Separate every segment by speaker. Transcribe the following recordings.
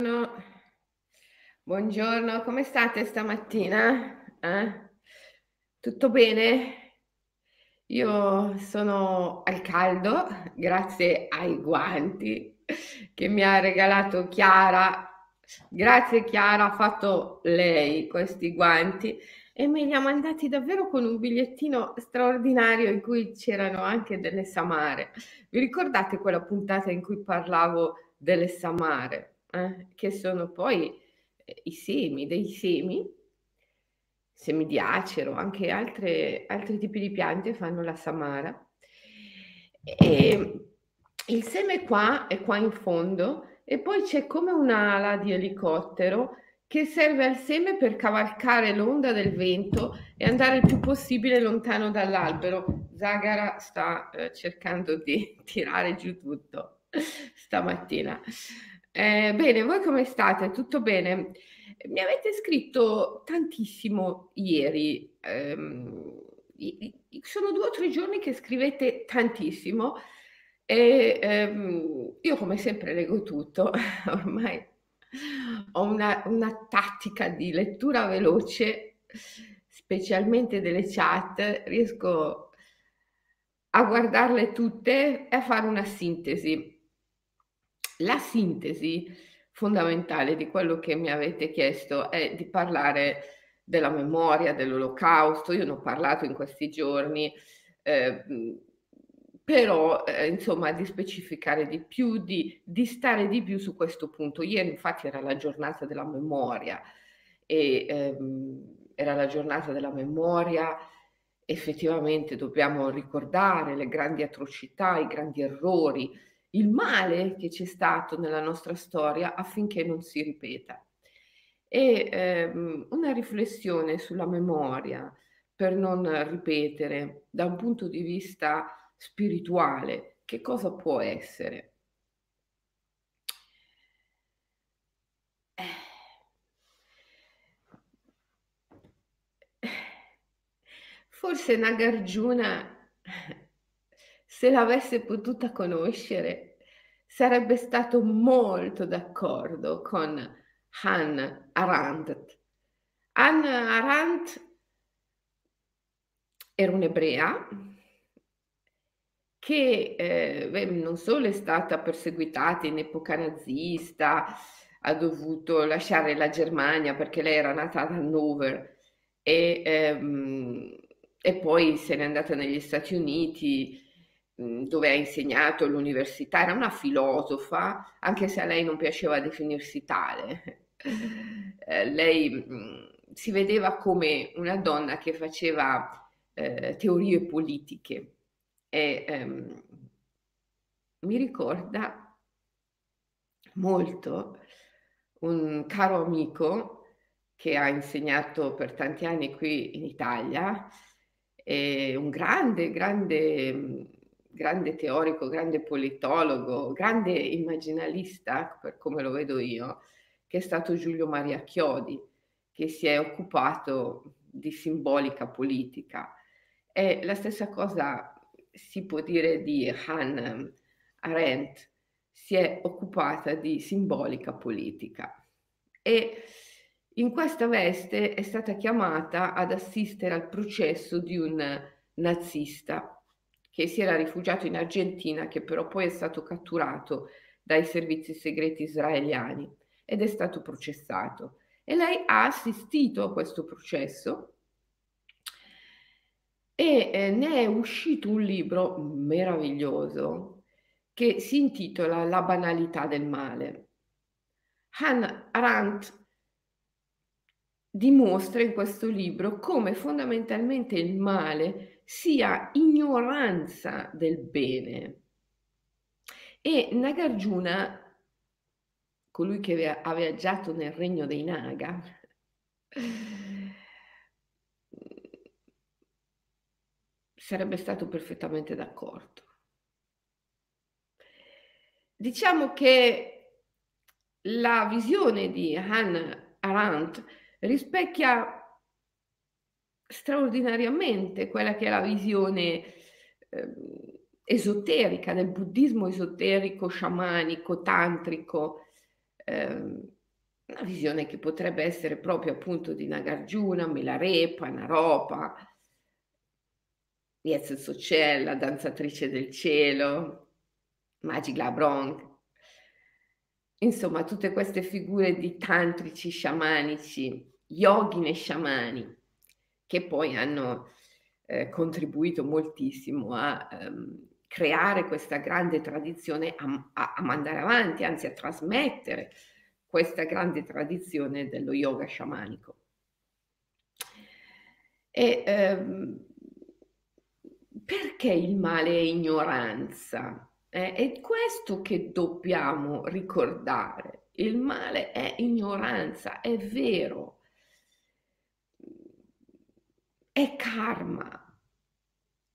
Speaker 1: Buongiorno, buongiorno, come state stamattina? Eh? Tutto bene? Io sono al caldo grazie ai guanti che mi ha regalato Chiara. Grazie Chiara, ha fatto lei questi guanti e me li ha mandati davvero con un bigliettino straordinario in cui c'erano anche delle samare. Vi ricordate quella puntata in cui parlavo delle samare? Eh, che sono poi eh, i semi, dei semi, semi di acero, anche altre, altri tipi di piante fanno la samara. E il seme qua è qua in fondo e poi c'è come un'ala di elicottero che serve al seme per cavalcare l'onda del vento e andare il più possibile lontano dall'albero. Zagara sta eh, cercando di tirare giù tutto stamattina. Eh, bene, voi come state? Tutto bene? Mi avete scritto tantissimo ieri, ehm, sono due o tre giorni che scrivete tantissimo e ehm, io come sempre leggo tutto, ormai ho una, una tattica di lettura veloce, specialmente delle chat, riesco a guardarle tutte e a fare una sintesi la sintesi fondamentale di quello che mi avete chiesto è di parlare della memoria dell'olocausto. Io ne ho parlato in questi giorni, eh, però eh, insomma di specificare di più, di, di, stare di più su questo punto. Ieri infatti era la giornata della memoria e ehm, era la giornata della memoria. Effettivamente dobbiamo ricordare le grandi atrocità, i grandi errori, il male che c'è stato nella nostra storia affinché non si ripeta. E ehm, una riflessione sulla memoria per non ripetere da un punto di vista spirituale, che cosa può essere? Eh. Forse Nagarjuna se l'avesse potuta conoscere, sarebbe stato molto d'accordo con Han Arendt. Han Arendt era un'ebrea che eh, non solo è stata perseguitata in epoca nazista, ha dovuto lasciare la Germania perché lei era nata ad Hannover e, ehm, e poi se n'è andata negli Stati Uniti dove ha insegnato all'università, era una filosofa, anche se a lei non piaceva definirsi tale. Eh, lei mh, si vedeva come una donna che faceva eh, teorie politiche e ehm, mi ricorda molto un caro amico che ha insegnato per tanti anni qui in Italia, un grande, grande grande teorico, grande politologo, grande immaginalista, per come lo vedo io, che è stato Giulio Maria Chiodi, che si è occupato di simbolica politica. E la stessa cosa si può dire di Hannah Arendt, si è occupata di simbolica politica. E in questa veste è stata chiamata ad assistere al processo di un nazista che si era rifugiato in Argentina, che però poi è stato catturato dai servizi segreti israeliani ed è stato processato. E lei ha assistito a questo processo e eh, ne è uscito un libro meraviglioso che si intitola La banalità del male. Hannah Arendt dimostra in questo libro come fondamentalmente il male sia ignoranza del bene. E Nagarjuna, colui che ha viaggiato nel regno dei Naga, sarebbe stato perfettamente d'accordo. Diciamo che la visione di Hannah Arendt rispecchia straordinariamente quella che è la visione eh, esoterica del buddismo esoterico, sciamanico, tantrico, ehm, una visione che potrebbe essere proprio appunto di Nagarjuna, Milarepa, Naropa, Yetsu Sochel, la danzatrice del cielo, Magic Labrong. Insomma, tutte queste figure di tantrici sciamanici, yogine sciamani, che poi hanno eh, contribuito moltissimo a ehm, creare questa grande tradizione, a, a, a mandare avanti, anzi a trasmettere questa grande tradizione dello yoga sciamanico. E, ehm, perché il male è ignoranza? Eh, è questo che dobbiamo ricordare. Il male è ignoranza, è vero. È karma.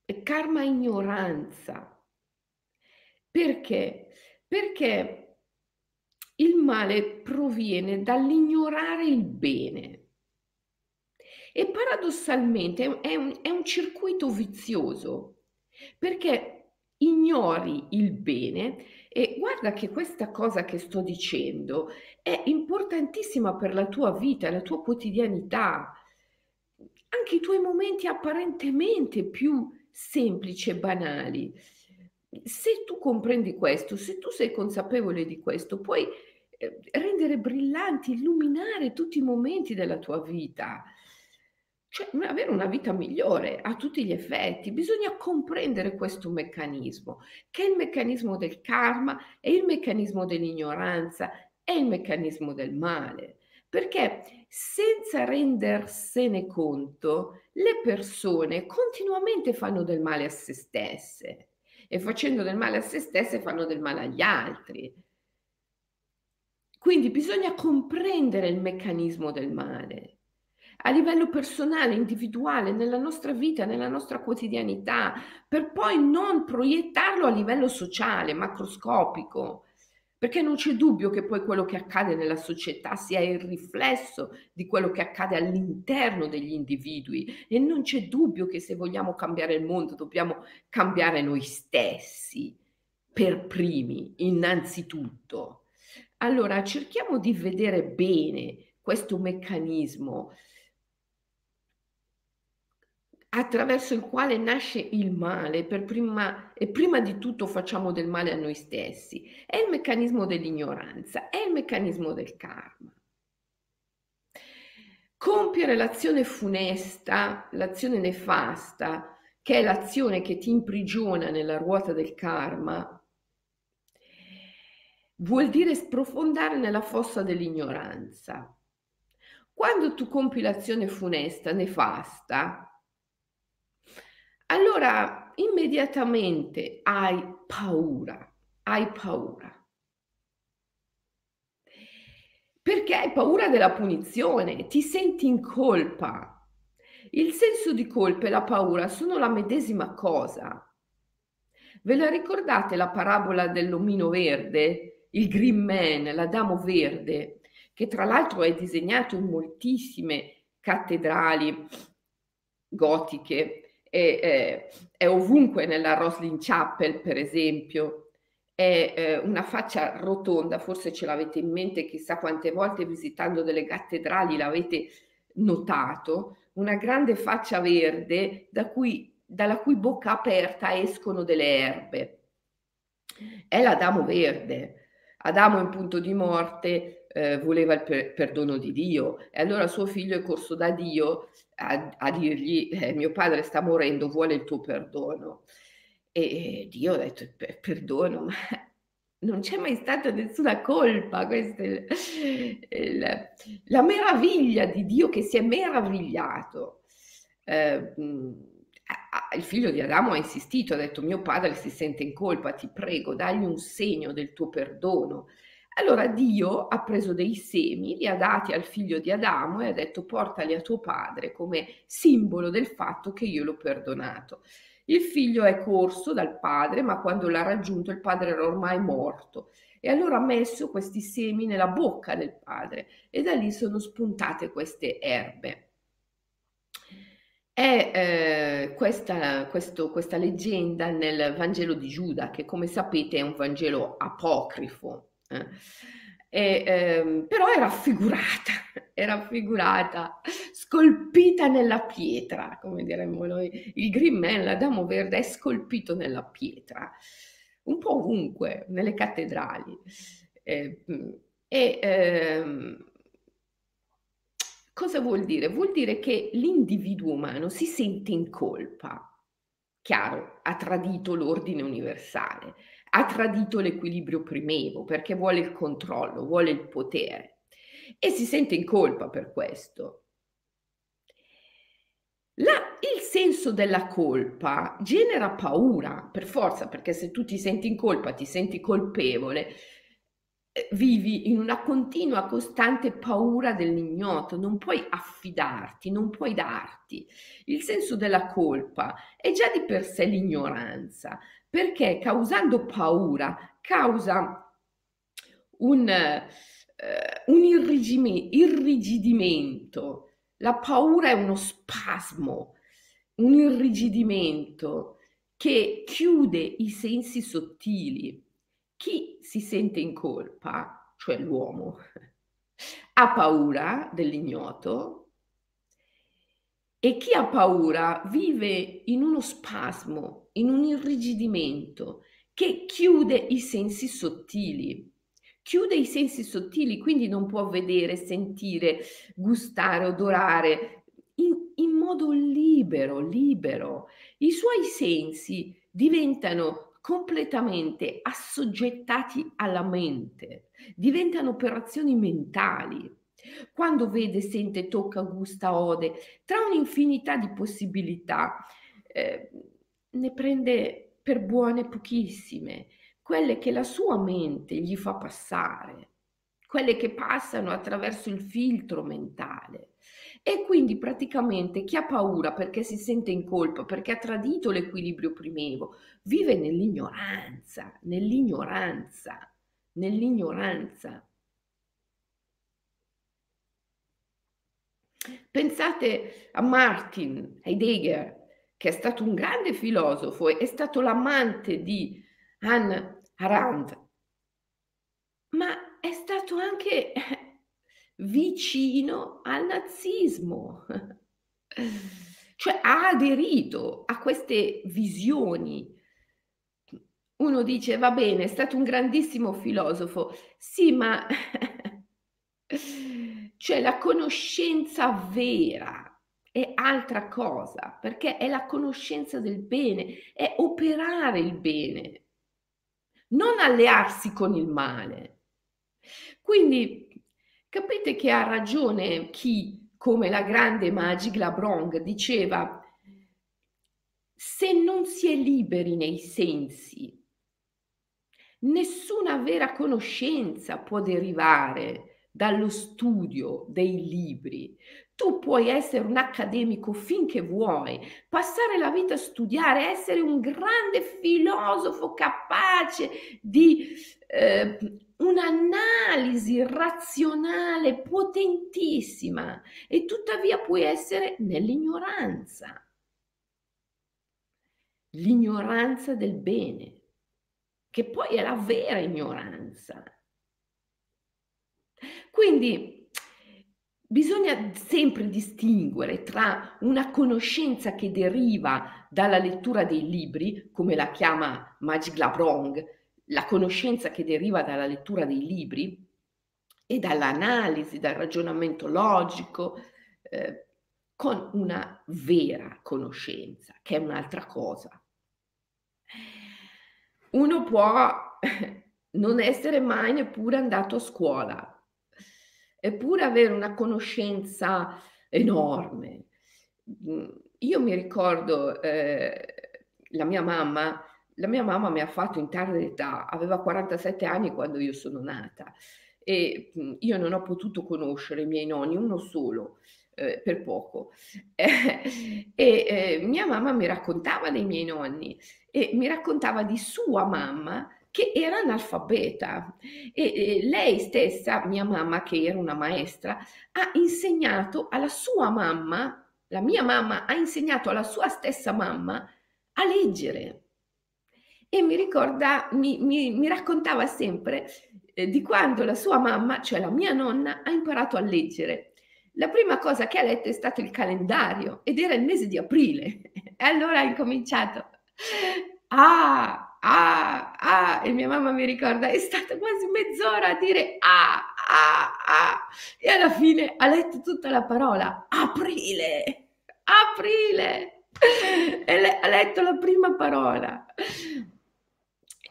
Speaker 1: È karma ignoranza. Perché? Perché il male proviene dall'ignorare il bene. E paradossalmente è un, è un circuito vizioso, perché ignori il bene e guarda che questa cosa che sto dicendo è importantissima per la tua vita, la tua quotidianità, anche i tuoi momenti apparentemente più semplici e banali. Se tu comprendi questo, se tu sei consapevole di questo, puoi eh, rendere brillanti, illuminare tutti i momenti della tua vita cioè avere una vita migliore a tutti gli effetti. Bisogna comprendere questo meccanismo, che è il meccanismo del karma, è il meccanismo dell'ignoranza, è il meccanismo del male. Perché senza rendersene conto, le persone continuamente fanno del male a se stesse. E facendo del male a se stesse fanno del male agli altri. Quindi bisogna comprendere il meccanismo del male. A livello personale, individuale, nella nostra vita, nella nostra quotidianità, per poi non proiettarlo a livello sociale, macroscopico, perché non c'è dubbio che poi quello che accade nella società sia il riflesso di quello che accade all'interno degli individui e non c'è dubbio che se vogliamo cambiare il mondo dobbiamo cambiare noi stessi per primi, innanzitutto. Allora cerchiamo di vedere bene questo meccanismo attraverso il quale nasce il male prima, e prima di tutto facciamo del male a noi stessi. È il meccanismo dell'ignoranza, è il meccanismo del karma. Compiere l'azione funesta, l'azione nefasta, che è l'azione che ti imprigiona nella ruota del karma, vuol dire sprofondare nella fossa dell'ignoranza. Quando tu compi l'azione funesta, nefasta, allora immediatamente hai paura, hai paura. Perché hai paura della punizione, ti senti in colpa. Il senso di colpa e la paura sono la medesima cosa. Ve la ricordate la parabola dell'omino verde, il Green Man, l'Adamo verde, che tra l'altro è disegnato in moltissime cattedrali gotiche è, è, è ovunque nella Roslin Chapel, per esempio, è eh, una faccia rotonda, forse ce l'avete in mente, chissà quante volte visitando delle cattedrali l'avete notato, una grande faccia verde da cui, dalla cui bocca aperta escono delle erbe. È l'Adamo verde. Adamo in punto di morte eh, voleva il per- perdono di Dio e allora suo figlio è corso da Dio a, a dirgli eh, mio padre sta morendo, vuole il tuo perdono. E Dio ha detto perdono, ma non c'è mai stata nessuna colpa, questa è il, il, la meraviglia di Dio che si è meravigliato. Eh, il figlio di Adamo ha insistito, ha detto mio padre si sente in colpa, ti prego, dagli un segno del tuo perdono. Allora Dio ha preso dei semi, li ha dati al figlio di Adamo e ha detto portali a tuo padre come simbolo del fatto che io l'ho perdonato. Il figlio è corso dal padre, ma quando l'ha raggiunto il padre era ormai morto. E allora ha messo questi semi nella bocca del padre e da lì sono spuntate queste erbe. È eh, questa, questo, questa leggenda nel Vangelo di Giuda, che come sapete è un Vangelo apocrifo. E, ehm, però è raffigurata, è raffigurata, scolpita nella pietra, come diremmo noi. Il Green Man, l'Adamo Verde, è scolpito nella pietra, un po' ovunque, nelle cattedrali. Eh, e ehm, cosa vuol dire? Vuol dire che l'individuo umano si sente in colpa. Chiaro, ha tradito l'ordine universale, ha tradito l'equilibrio primevo perché vuole il controllo, vuole il potere e si sente in colpa per questo. La, il senso della colpa genera paura per forza, perché se tu ti senti in colpa, ti senti colpevole, eh, vivi in una continua, costante paura dell'ignoto, non puoi affidarti, non puoi darti. Il senso della colpa è già di per sé l'ignoranza, perché causando paura causa un, eh, un irrigidimento. La paura è uno spasmo, un irrigidimento che chiude i sensi sottili. Chi si sente in colpa, cioè l'uomo, ha paura dell'ignoto, e chi ha paura vive in uno spasmo, in un irrigidimento che chiude i sensi sottili. Chiude i sensi sottili, quindi non può vedere, sentire, gustare, odorare in, in modo libero, libero. I suoi sensi diventano completamente assoggettati alla mente, diventano operazioni mentali quando vede, sente, tocca, gusta, ode, tra un'infinità di possibilità, eh, ne prende per buone pochissime, quelle che la sua mente gli fa passare, quelle che passano attraverso il filtro mentale. E quindi praticamente chi ha paura perché si sente in colpa, perché ha tradito l'equilibrio primevo, vive nell'ignoranza, nell'ignoranza, nell'ignoranza. Pensate a Martin Heidegger, che è stato un grande filosofo, è stato l'amante di Hannah Arendt, ma è stato anche vicino al nazismo, cioè ha aderito a queste visioni. Uno dice, va bene, è stato un grandissimo filosofo, sì, ma Cioè la conoscenza vera è altra cosa, perché è la conoscenza del bene, è operare il bene, non allearsi con il male. Quindi capite che ha ragione chi, come la grande Magic Labrong, diceva se non si è liberi nei sensi, nessuna vera conoscenza può derivare dallo studio dei libri. Tu puoi essere un accademico finché vuoi, passare la vita a studiare, essere un grande filosofo capace di eh, un'analisi razionale potentissima e tuttavia puoi essere nell'ignoranza. L'ignoranza del bene, che poi è la vera ignoranza. Quindi bisogna sempre distinguere tra una conoscenza che deriva dalla lettura dei libri, come la chiama Magic Labrong, la conoscenza che deriva dalla lettura dei libri e dall'analisi, dal ragionamento logico, eh, con una vera conoscenza, che è un'altra cosa. Uno può non essere mai neppure andato a scuola, eppure avere una conoscenza enorme. Mm, io mi ricordo eh, la mia mamma, la mia mamma mi ha fatto in tarda età, aveva 47 anni quando io sono nata e mm, io non ho potuto conoscere i miei nonni, uno solo, eh, per poco. E eh, mia mamma mi raccontava dei miei nonni e mi raccontava di sua mamma che era analfabeta e, e lei stessa, mia mamma che era una maestra, ha insegnato alla sua mamma, la mia mamma ha insegnato alla sua stessa mamma a leggere. e mi ricorda, mi, mi, mi raccontava sempre eh, di quando la sua mamma, cioè la mia nonna, ha imparato a leggere. La prima cosa che ha letto è stato il calendario ed era il mese di aprile. E allora ha incominciato. Ah, ah, ah, e mia mamma mi ricorda, è stata quasi mezz'ora a dire ah, ah, ah, e alla fine ha letto tutta la parola aprile, aprile, e le, ha letto la prima parola.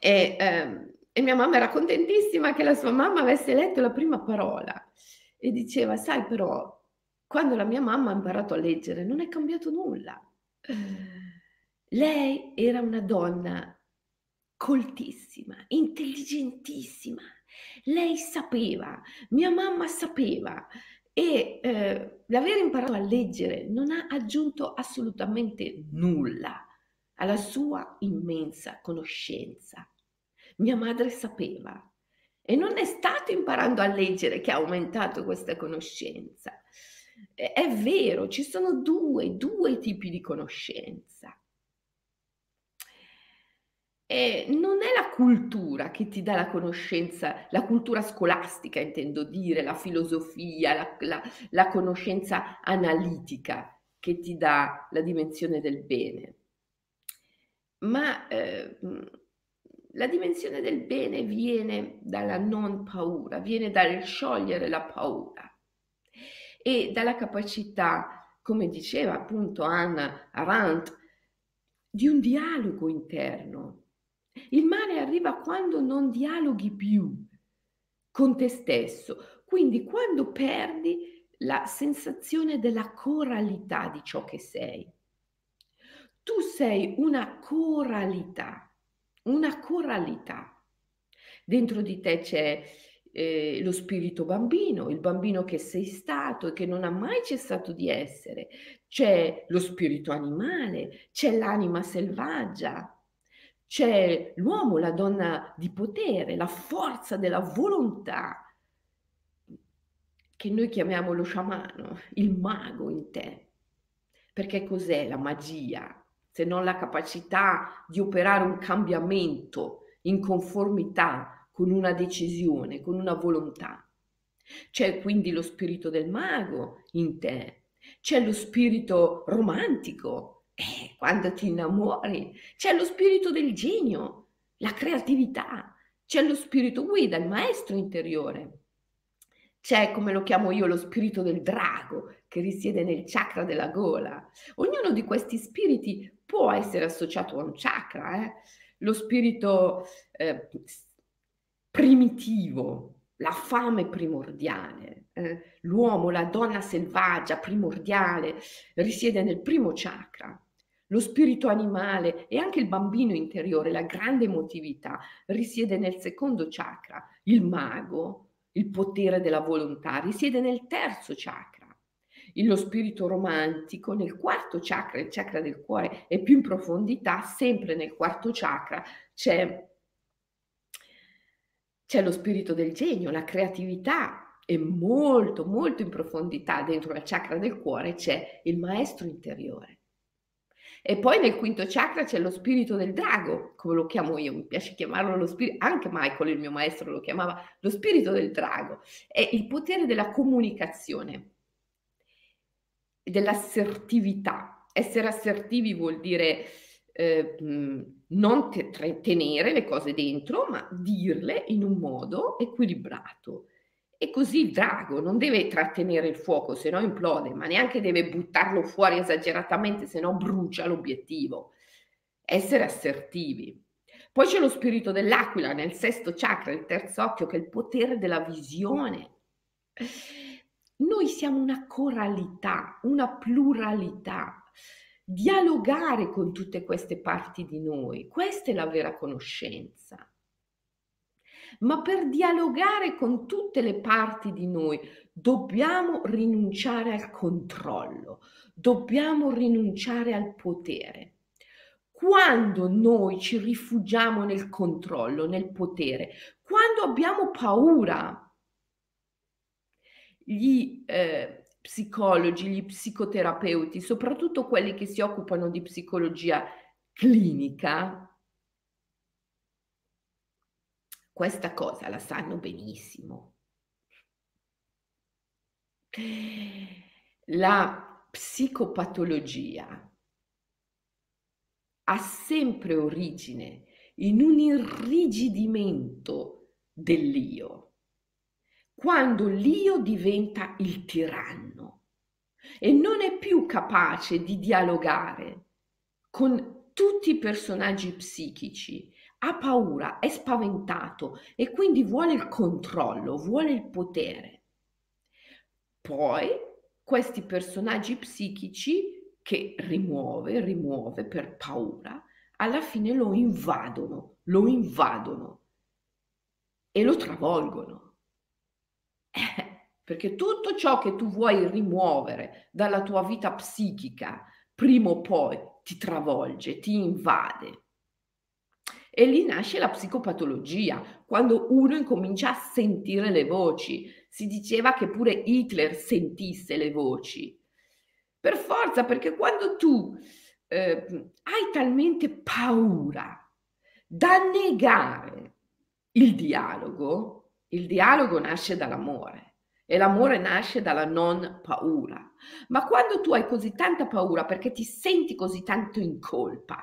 Speaker 1: E, ehm, e mia mamma era contentissima che la sua mamma avesse letto la prima parola e diceva, sai però, quando la mia mamma ha imparato a leggere non è cambiato nulla. Lei era una donna coltissima, intelligentissima. Lei sapeva, mia mamma sapeva e eh, l'aver imparato a leggere non ha aggiunto assolutamente nulla alla sua immensa conoscenza. Mia madre sapeva e non è stato imparando a leggere che ha aumentato questa conoscenza. È vero, ci sono due, due tipi di conoscenza. E non è la cultura che ti dà la conoscenza, la cultura scolastica intendo dire, la filosofia, la, la, la conoscenza analitica che ti dà la dimensione del bene, ma eh, la dimensione del bene viene dalla non paura, viene dal sciogliere la paura e dalla capacità, come diceva appunto Anna Arendt, di un dialogo interno. Il male arriva quando non dialoghi più con te stesso, quindi quando perdi la sensazione della coralità di ciò che sei. Tu sei una coralità, una coralità. Dentro di te c'è eh, lo spirito bambino, il bambino che sei stato e che non ha mai cessato di essere, c'è lo spirito animale, c'è l'anima selvaggia, c'è l'uomo, la donna di potere, la forza della volontà, che noi chiamiamo lo sciamano, il mago in te. Perché cos'è la magia? Se non la capacità di operare un cambiamento in conformità con una decisione, con una volontà. C'è quindi lo spirito del mago in te, c'è lo spirito romantico, eh, quando ti innamori, c'è lo spirito del genio, la creatività, c'è lo spirito guida, il maestro interiore. C'è, come lo chiamo io, lo spirito del drago che risiede nel chakra della gola. Ognuno di questi spiriti può essere associato a un chakra. Eh? Lo spirito eh, primitivo, la fame primordiale. Eh? L'uomo, la donna selvaggia primordiale risiede nel primo chakra. Lo spirito animale e anche il bambino interiore, la grande emotività, risiede nel secondo chakra. Il mago, il potere della volontà, risiede nel terzo chakra. Lo spirito romantico nel quarto chakra, il chakra del cuore, e più in profondità, sempre nel quarto chakra, c'è c'è lo spirito del genio, la creatività e molto, molto in profondità dentro la chakra del cuore c'è il maestro interiore. E poi nel quinto chakra c'è lo spirito del drago, come lo chiamo io, mi piace chiamarlo lo spirito, anche Michael, il mio maestro, lo chiamava lo spirito del drago, è il potere della comunicazione, dell'assertività. Essere assertivi vuol dire eh, non te- tenere le cose dentro, ma dirle in un modo equilibrato. E così il drago non deve trattenere il fuoco, se no implode, ma neanche deve buttarlo fuori esageratamente, se no brucia l'obiettivo. Essere assertivi. Poi c'è lo spirito dell'aquila nel sesto chakra, il terzo occhio, che è il potere della visione. Noi siamo una coralità, una pluralità dialogare con tutte queste parti di noi. Questa è la vera conoscenza. Ma per dialogare con tutte le parti di noi dobbiamo rinunciare al controllo, dobbiamo rinunciare al potere. Quando noi ci rifugiamo nel controllo, nel potere, quando abbiamo paura, gli, eh, psicologi, gli psicoterapeuti, soprattutto quelli che si occupano di psicologia clinica, questa cosa la sanno benissimo. La psicopatologia ha sempre origine in un irrigidimento dell'io, quando l'io diventa il tiranno e non è più capace di dialogare con tutti i personaggi psichici, ha paura, è spaventato e quindi vuole il controllo, vuole il potere. Poi questi personaggi psichici che rimuove, rimuove per paura, alla fine lo invadono, lo invadono e lo travolgono. Eh, perché tutto ciò che tu vuoi rimuovere dalla tua vita psichica, prima o poi ti travolge, ti invade. E lì nasce la psicopatologia, quando uno incomincia a sentire le voci. Si diceva che pure Hitler sentisse le voci. Per forza, perché quando tu eh, hai talmente paura da negare il dialogo, il dialogo nasce dall'amore e l'amore nasce dalla non paura. Ma quando tu hai così tanta paura perché ti senti così tanto in colpa,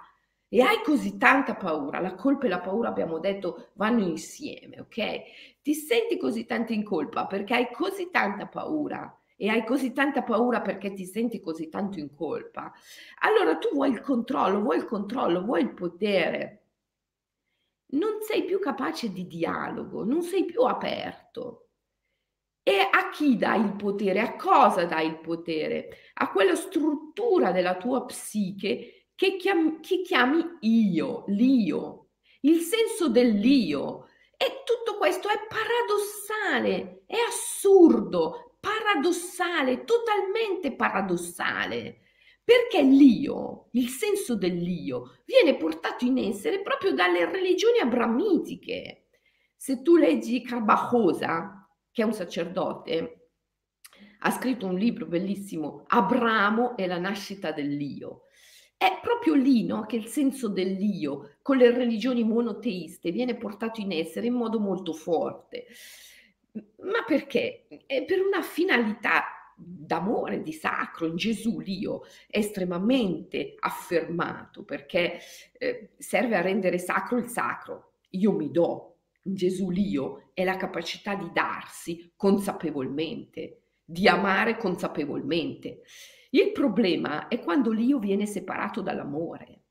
Speaker 1: e hai così tanta paura, la colpa e la paura abbiamo detto vanno insieme, ok? Ti senti così tanto in colpa perché hai così tanta paura e hai così tanta paura perché ti senti così tanto in colpa. Allora tu vuoi il controllo, vuoi il controllo, vuoi il potere. Non sei più capace di dialogo, non sei più aperto. E a chi dai il potere? A cosa dai il potere? A quella struttura della tua psiche che chiami, che chiami io, l'io, il senso dell'io. E tutto questo è paradossale, è assurdo, paradossale, totalmente paradossale. Perché l'io, il senso dell'io, viene portato in essere proprio dalle religioni abramitiche. Se tu leggi Carbajosa, che è un sacerdote, ha scritto un libro bellissimo, Abramo e la nascita dell'io. È proprio lì no, che il senso dell'io con le religioni monoteiste viene portato in essere in modo molto forte. Ma perché? È per una finalità d'amore, di sacro, in Gesù l'io è estremamente affermato perché eh, serve a rendere sacro il sacro. Io mi do, in Gesù l'io è la capacità di darsi consapevolmente, di amare consapevolmente. Il problema è quando l'io viene separato dall'amore,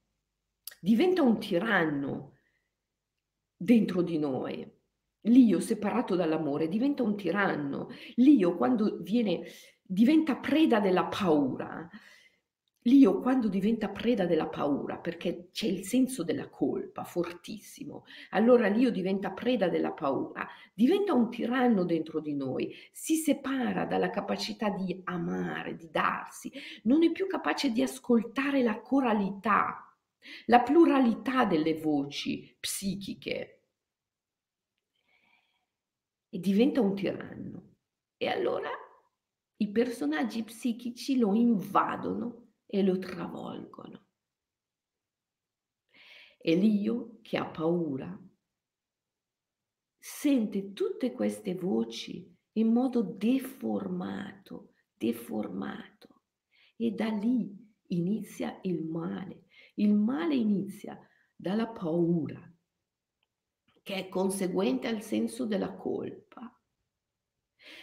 Speaker 1: diventa un tiranno dentro di noi. L'io separato dall'amore diventa un tiranno. L'io quando viene, diventa preda della paura, L'io quando diventa preda della paura, perché c'è il senso della colpa fortissimo, allora l'io diventa preda della paura, diventa un tiranno dentro di noi, si separa dalla capacità di amare, di darsi, non è più capace di ascoltare la coralità, la pluralità delle voci psichiche e diventa un tiranno. E allora i personaggi psichici lo invadono e lo travolgono. E l'io che ha paura sente tutte queste voci in modo deformato, deformato. E da lì inizia il male. Il male inizia dalla paura, che è conseguente al senso della colpa,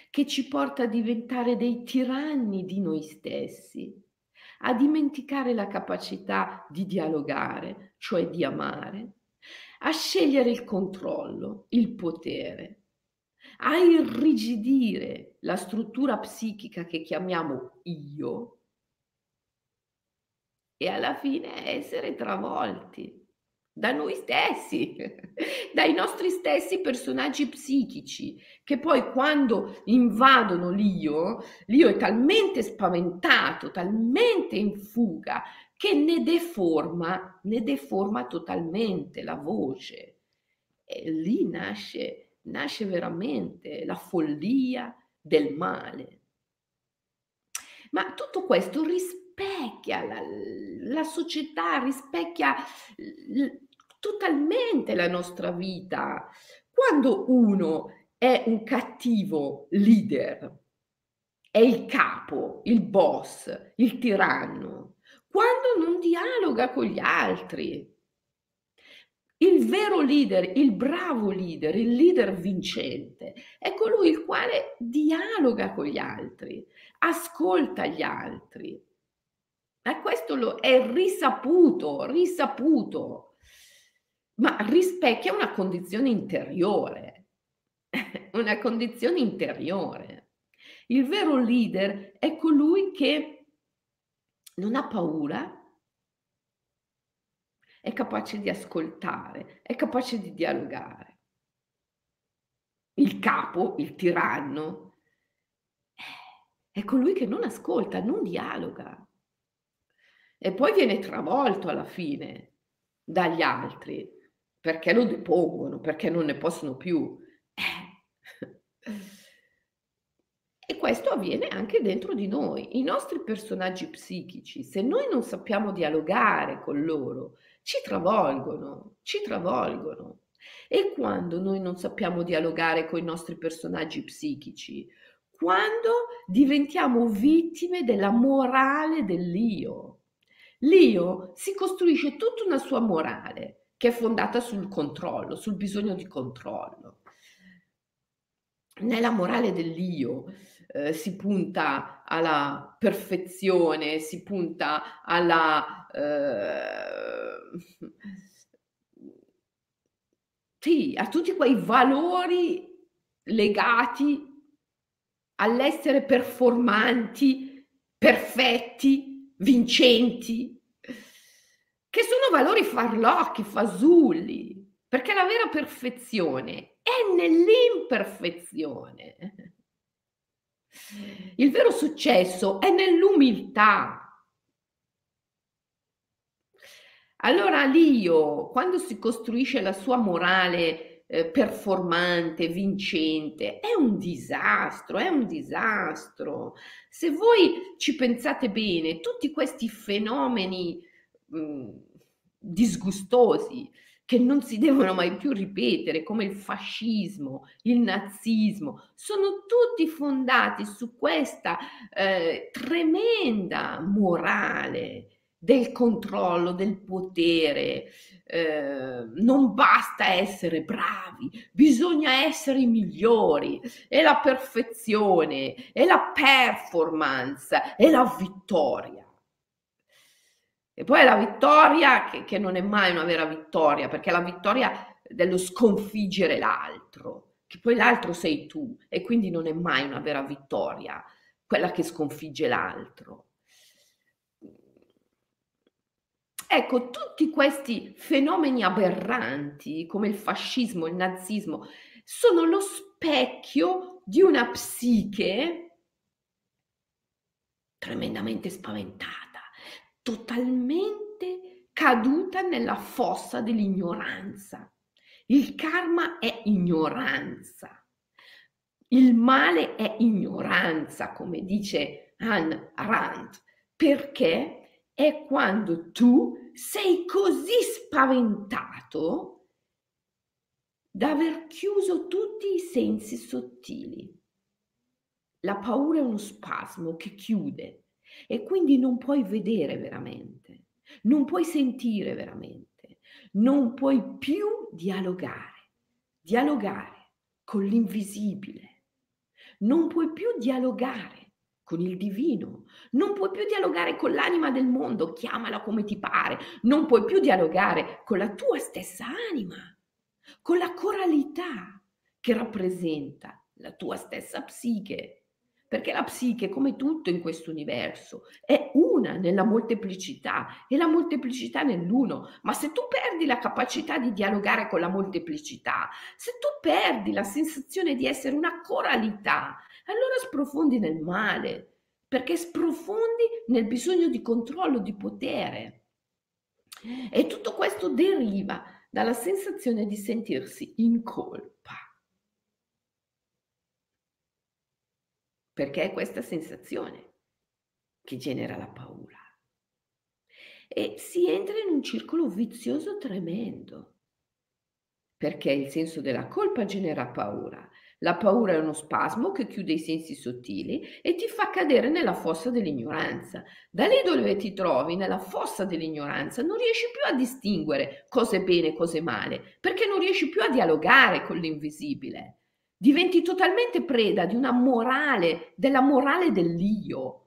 Speaker 1: che ci porta a diventare dei tiranni di noi stessi, a dimenticare la capacità di dialogare, cioè di amare, a scegliere il controllo, il potere, a irrigidire la struttura psichica che chiamiamo io e alla fine essere travolti da noi stessi, dai nostri stessi personaggi psichici, che poi quando invadono l'io, l'io è talmente spaventato, talmente in fuga, che ne deforma, ne deforma totalmente la voce. E lì nasce, nasce veramente la follia del male. Ma tutto questo rispecchia la, la società, rispecchia totalmente la nostra vita. Quando uno è un cattivo leader, è il capo, il boss, il tiranno, quando non dialoga con gli altri. Il vero leader, il bravo leader, il leader vincente, è colui il quale dialoga con gli altri, ascolta gli altri. E questo è risaputo, risaputo, ma rispecchia una condizione interiore, una condizione interiore. Il vero leader è colui che non ha paura, è capace di ascoltare, è capace di dialogare. Il capo, il tiranno, è colui che non ascolta, non dialoga. E poi viene travolto alla fine dagli altri, perché lo depongono, perché non ne possono più. E questo avviene anche dentro di noi. I nostri personaggi psichici, se noi non sappiamo dialogare con loro, ci travolgono, ci travolgono. E quando noi non sappiamo dialogare con i nostri personaggi psichici, quando diventiamo vittime della morale dell'io. L'io si costruisce tutta una sua morale che è fondata sul controllo, sul bisogno di controllo. Nella morale dell'io eh, si punta alla perfezione, si punta alla... Eh, sì, a tutti quei valori legati all'essere performanti, perfetti, vincenti, valori farlocchi, fasulli, perché la vera perfezione è nell'imperfezione. Il vero successo è nell'umiltà. Allora l'io, quando si costruisce la sua morale eh, performante, vincente, è un disastro, è un disastro. Se voi ci pensate bene, tutti questi fenomeni mh, mm, disgustosi che non si devono mai più ripetere, come il fascismo, il nazismo, sono tutti fondati su questa eh, tremenda morale del controllo, del potere. Eh, non basta essere bravi, bisogna essere i migliori. È la perfezione, è la performance, è la vittoria. E poi la vittoria, che, che non è mai una vera vittoria, perché la vittoria dello sconfiggere l'altro, che poi l'altro sei tu, e quindi non è mai una vera vittoria, quella che sconfigge l'altro. Ecco, tutti questi fenomeni aberranti, come il fascismo, il nazismo, sono lo specchio di una psiche tremendamente spaventata totalmente caduta nella fossa dell'ignoranza. Il karma è ignoranza. Il male è ignoranza, come dice Anne Rand, perché è quando tu sei così spaventato da aver chiuso tutti i sensi sottili. La paura è uno spasmo che chiude e quindi non puoi vedere veramente, non puoi sentire veramente, non puoi più dialogare, dialogare con l'invisibile, non puoi più dialogare con il divino, non puoi più dialogare con l'anima del mondo, chiamala come ti pare, non puoi più dialogare con la tua stessa anima, con la coralità che rappresenta la tua stessa psiche perché la psiche, come tutto in questo universo, è una nella molteplicità e la molteplicità nell'uno. Ma se tu perdi la capacità di dialogare con la molteplicità, se tu perdi la sensazione di essere una coralità, allora sprofondi nel male, perché sprofondi nel bisogno di controllo, di potere. E tutto questo deriva dalla sensazione di sentirsi in colpa. Perché è questa sensazione che genera la paura. E si entra in un circolo vizioso tremendo. perché il senso della colpa genera paura. La paura è uno spasmo che chiude i sensi sottili e ti fa cadere nella fossa dell'ignoranza. Da lì dove ti trovi, nella fossa dell'ignoranza, non riesci più a distinguere cosa è bene e cosa è male, perché non riesci più a dialogare con l'invisibile. Diventi totalmente preda di una morale, della morale dell'io.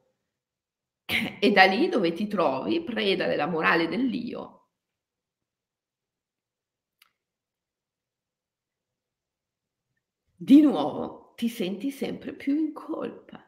Speaker 1: E da lì dove ti trovi, preda della morale dell'io, di nuovo ti senti sempre più in colpa,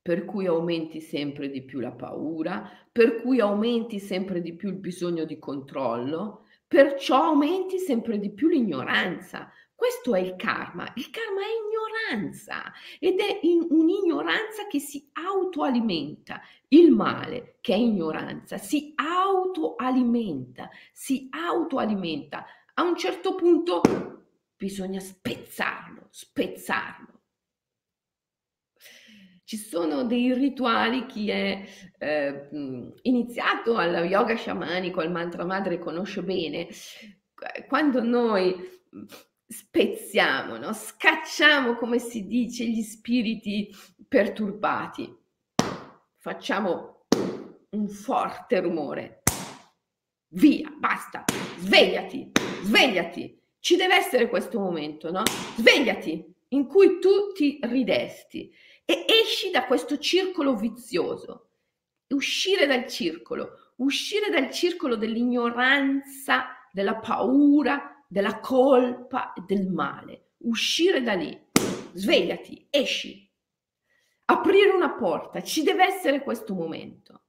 Speaker 1: per cui aumenti sempre di più la paura, per cui aumenti sempre di più il bisogno di controllo, perciò aumenti sempre di più l'ignoranza. Questo è il karma. Il karma è ignoranza ed è un'ignoranza che si autoalimenta. Il male, che è ignoranza, si autoalimenta, si autoalimenta. A un certo punto bisogna spezzarlo, spezzarlo. Ci sono dei rituali, chi è eh, iniziato allo yoga sciamanico, al mantra madre conosce bene, quando noi spezziamo, no? scacciamo, come si dice, gli spiriti perturbati, facciamo un forte rumore, via, basta, svegliati, svegliati, ci deve essere questo momento, no? Svegliati, in cui tu ti ridesti e esci da questo circolo vizioso. Uscire dal circolo, uscire dal circolo dell'ignoranza, della paura, della colpa e del male. Uscire da lì. Svegliati, esci. Aprire una porta, ci deve essere questo momento.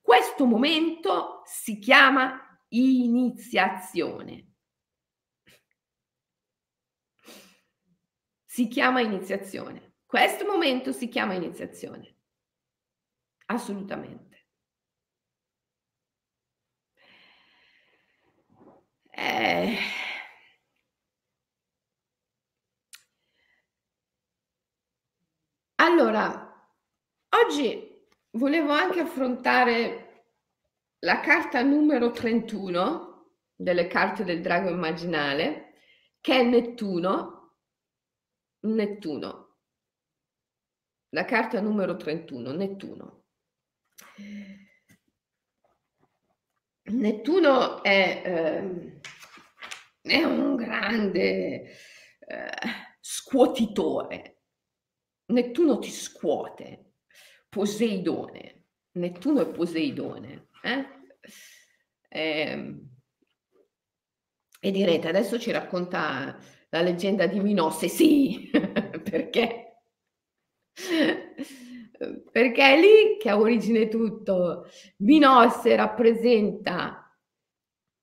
Speaker 1: Questo momento si chiama iniziazione. si chiama iniziazione. Questo momento si chiama iniziazione. Assolutamente. Eh... Allora, oggi volevo anche affrontare la carta numero 31 delle carte del drago immaginale, che è Nettuno, Nettuno. La carta numero 31, Nettuno. Nettuno è, eh, è un grande eh, scuotitore. Nettuno ti scuote. Poseidone. Nettuno è Poseidone. Eh? E, ehm, e direte, adesso ci racconta la leggenda di Minosse, sì, perché? Perché è lì che ha origine tutto. Minosse rappresenta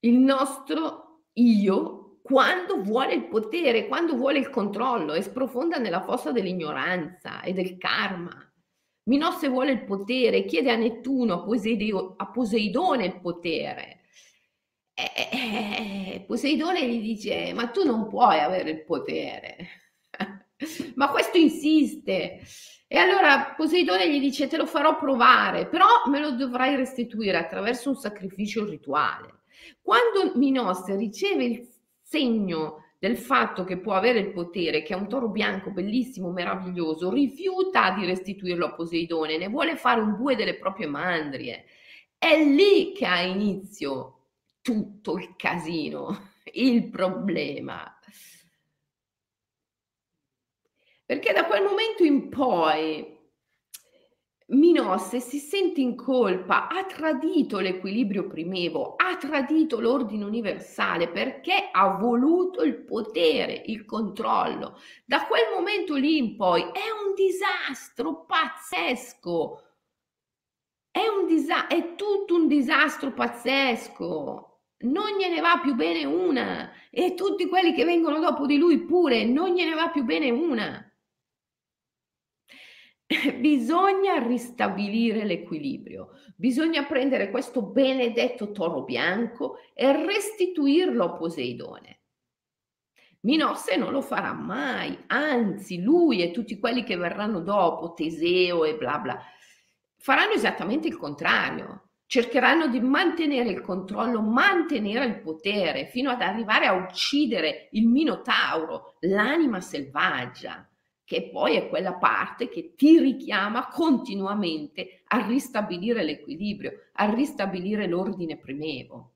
Speaker 1: il nostro io quando vuole il potere, quando vuole il controllo e sprofonda nella fossa dell'ignoranza e del karma. Minosse vuole il potere, chiede a Nettuno, a Poseidone il potere eh, eh, Poseidone gli dice, ma tu non puoi avere il potere. ma questo insiste. E allora Poseidone gli dice, te lo farò provare, però me lo dovrai restituire attraverso un sacrificio rituale. Quando Minosse riceve il segno del fatto che può avere il potere, che è un toro bianco bellissimo, meraviglioso, rifiuta di restituirlo a Poseidone, ne vuole fare un bue delle proprie mandrie. È lì che ha inizio tutto il casino, il problema. Perché da quel momento in poi Minosse si sente in colpa, ha tradito l'equilibrio primevo, ha tradito l'ordine universale perché ha voluto il potere, il controllo. Da quel momento lì in poi è un disastro pazzesco. È, un disa- è tutto un disastro pazzesco non gliene va più bene una e tutti quelli che vengono dopo di lui pure, non gliene va più bene una. Bisogna ristabilire l'equilibrio, bisogna prendere questo benedetto toro bianco e restituirlo a Poseidone. Minosse non lo farà mai, anzi lui e tutti quelli che verranno dopo, Teseo e bla bla, faranno esattamente il contrario cercheranno di mantenere il controllo, mantenere il potere, fino ad arrivare a uccidere il Minotauro, l'anima selvaggia, che poi è quella parte che ti richiama continuamente a ristabilire l'equilibrio, a ristabilire l'ordine primevo.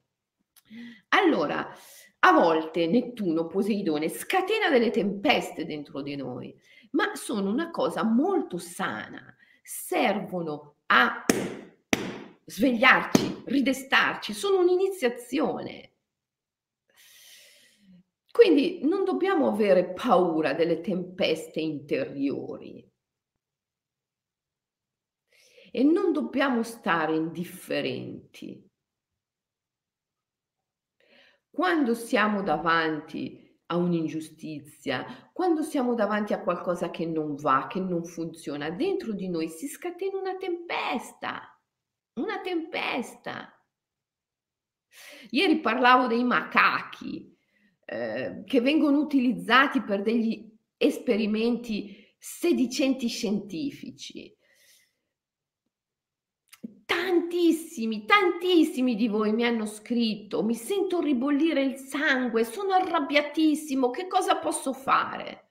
Speaker 1: Allora, a volte Nettuno, Poseidone, scatena delle tempeste dentro di noi, ma sono una cosa molto sana, servono a svegliarci, ridestarci, sono un'iniziazione. Quindi non dobbiamo avere paura delle tempeste interiori e non dobbiamo stare indifferenti. Quando siamo davanti a un'ingiustizia, quando siamo davanti a qualcosa che non va, che non funziona, dentro di noi si scatena una tempesta una tempesta. Ieri parlavo dei macachi eh, che vengono utilizzati per degli esperimenti sedicenti scientifici. Tantissimi, tantissimi di voi mi hanno scritto, mi sento ribollire il sangue, sono arrabbiatissimo, che cosa posso fare?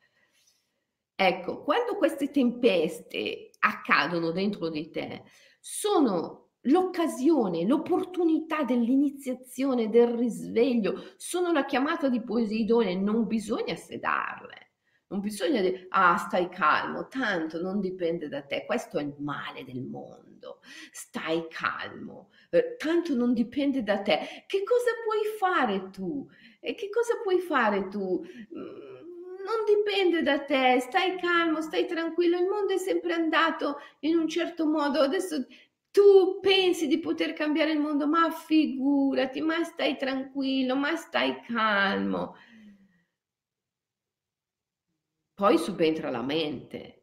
Speaker 1: Ecco, quando queste tempeste accadono dentro di te, sono l'occasione, l'opportunità dell'iniziazione, del risveglio, sono la chiamata di Poseidone, non bisogna sedarle. Non bisogna dire, ah, stai calmo, tanto non dipende da te, questo è il male del mondo, stai calmo, eh, tanto non dipende da te. Che cosa puoi fare tu? E che cosa puoi fare tu? Mm, non dipende da te, stai calmo, stai tranquillo, il mondo è sempre andato in un certo modo, adesso tu pensi di poter cambiare il mondo, ma figurati, ma stai tranquillo, ma stai calmo. Poi subentra la mente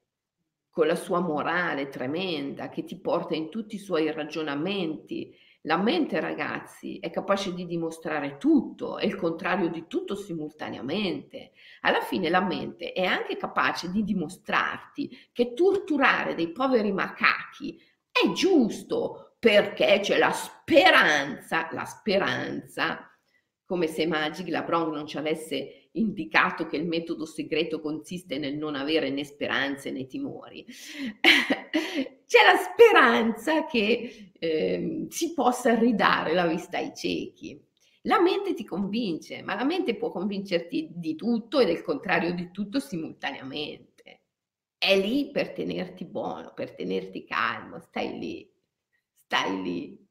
Speaker 1: con la sua morale tremenda che ti porta in tutti i suoi ragionamenti. La mente, ragazzi, è capace di dimostrare tutto e il contrario di tutto simultaneamente. Alla fine la mente è anche capace di dimostrarti che torturare dei poveri macachi è giusto perché c'è la speranza, la speranza, come se Magic Labron non ci avesse indicato che il metodo segreto consiste nel non avere né speranze né timori. c'è la speranza che eh, si possa ridare la vista ai ciechi. La mente ti convince, ma la mente può convincerti di tutto e del contrario di tutto simultaneamente è lì per tenerti buono, per tenerti calmo, stai lì, stai lì.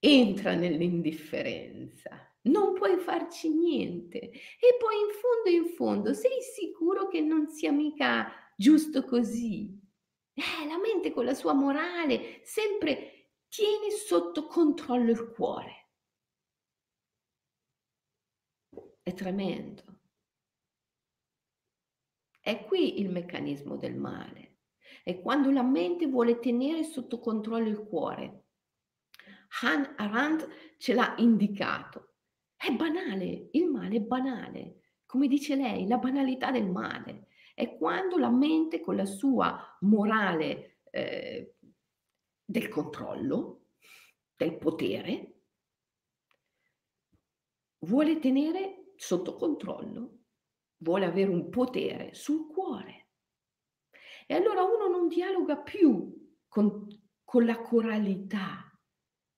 Speaker 1: Entra nell'indifferenza, non puoi farci niente. E poi in fondo, in fondo, sei sicuro che non sia mica giusto così. Eh, la mente con la sua morale sempre tiene sotto controllo il cuore. È tremendo. È qui il meccanismo del male. È quando la mente vuole tenere sotto controllo il cuore. Han Arendt ce l'ha indicato. È banale, il male è banale. Come dice lei, la banalità del male è quando la mente con la sua morale eh, del controllo, del potere, vuole tenere sotto controllo vuole avere un potere sul cuore. E allora uno non dialoga più con, con la coralità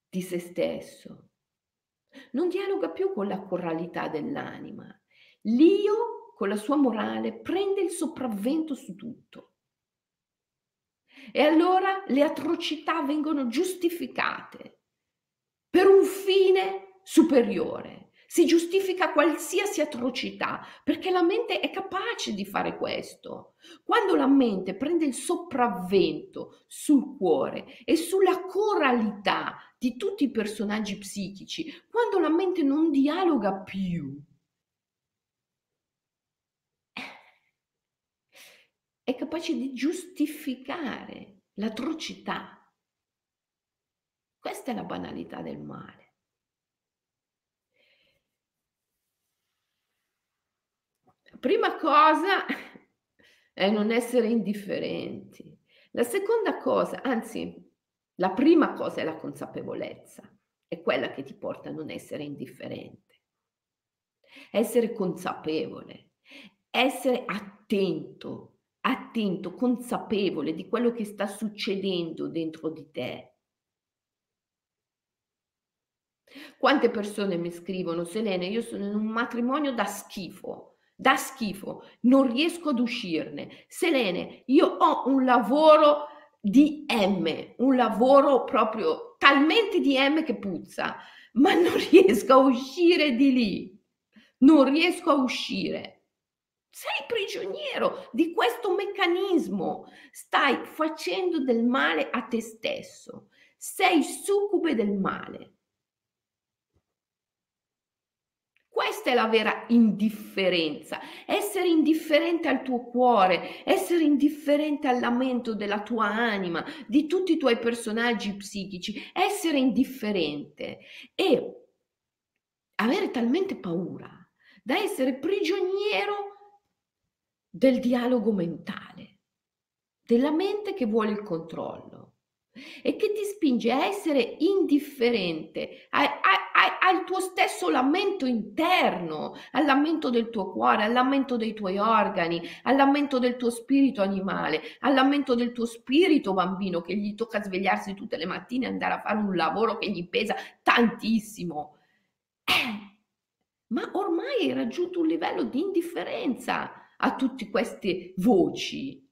Speaker 1: di se stesso, non dialoga più con la coralità dell'anima. L'io, con la sua morale, prende il sopravvento su tutto. E allora le atrocità vengono giustificate per un fine superiore si giustifica qualsiasi atrocità, perché la mente è capace di fare questo. Quando la mente prende il sopravvento sul cuore e sulla coralità di tutti i personaggi psichici, quando la mente non dialoga più, è capace di giustificare l'atrocità. Questa è la banalità del male. Prima cosa è non essere indifferenti. La seconda cosa, anzi, La prima cosa è la consapevolezza, è quella che ti porta a non essere indifferente. Essere consapevole, essere attento, attento, consapevole di quello che sta succedendo dentro di te. Quante persone mi scrivono, Selene, io sono in un matrimonio da schifo, da schifo, non riesco ad uscirne. Selene, io ho un lavoro di M, un lavoro proprio talmente di M che puzza, ma non riesco a uscire di lì, non riesco a uscire. Sei prigioniero di questo meccanismo, stai facendo del male a te stesso, sei succube del male. Questa è la vera indifferenza, essere indifferente al tuo cuore, essere indifferente al lamento della tua anima, di tutti i tuoi personaggi psichici, essere indifferente e avere talmente paura da essere prigioniero del dialogo mentale, della mente che vuole il controllo e che ti spinge a essere indifferente a, a, a, al tuo stesso lamento interno, al lamento del tuo cuore, al lamento dei tuoi organi, al lamento del tuo spirito animale, al lamento del tuo spirito bambino che gli tocca svegliarsi tutte le mattine e andare a fare un lavoro che gli pesa tantissimo. Eh, ma ormai hai raggiunto un livello di indifferenza a tutte queste voci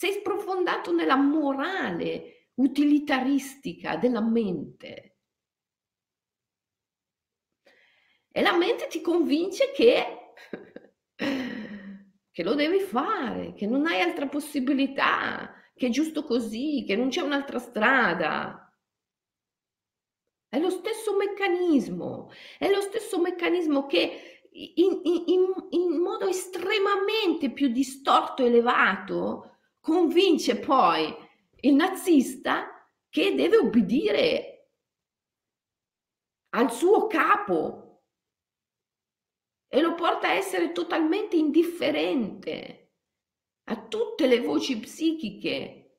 Speaker 1: sei sprofondato nella morale utilitaristica della mente. E la mente ti convince che, che lo devi fare, che non hai altra possibilità, che è giusto così, che non c'è un'altra strada. È lo stesso meccanismo, è lo stesso meccanismo che in, in, in modo estremamente più distorto e elevato convince poi il nazista che deve obbedire al suo capo e lo porta a essere totalmente indifferente a tutte le voci psichiche,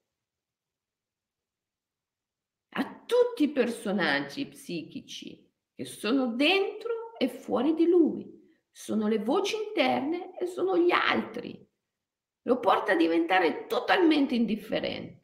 Speaker 1: a tutti i personaggi psichici che sono dentro e fuori di lui. Sono le voci interne e sono gli altri lo porta a diventare totalmente indifferente.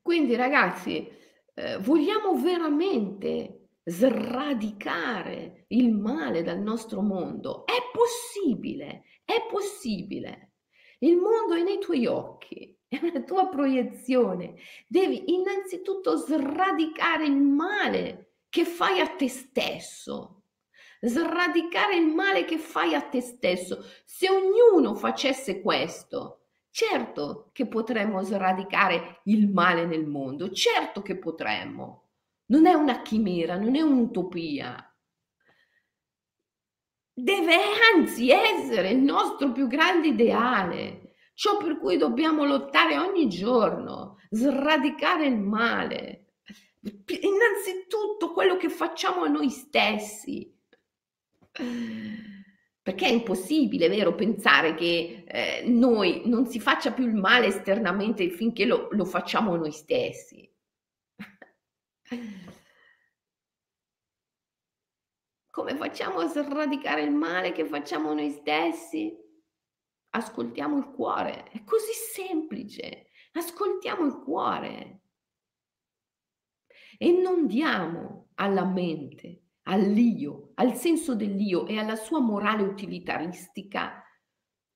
Speaker 1: Quindi ragazzi, eh, vogliamo veramente sradicare il male dal nostro mondo? È possibile, è possibile. Il mondo è nei tuoi occhi, è una tua proiezione. Devi innanzitutto sradicare il male che fai a te stesso sradicare il male che fai a te stesso. Se ognuno facesse questo, certo che potremmo sradicare il male nel mondo, certo che potremmo. Non è una chimera, non è un'utopia. Deve anzi essere il nostro più grande ideale, ciò per cui dobbiamo lottare ogni giorno, sradicare il male. Innanzitutto quello che facciamo a noi stessi, perché è impossibile, vero, pensare che eh, noi non si faccia più il male esternamente finché lo, lo facciamo noi stessi. Come facciamo a sradicare il male che facciamo noi stessi? Ascoltiamo il cuore, è così semplice. Ascoltiamo il cuore e non diamo alla mente all'io, al senso dell'io e alla sua morale utilitaristica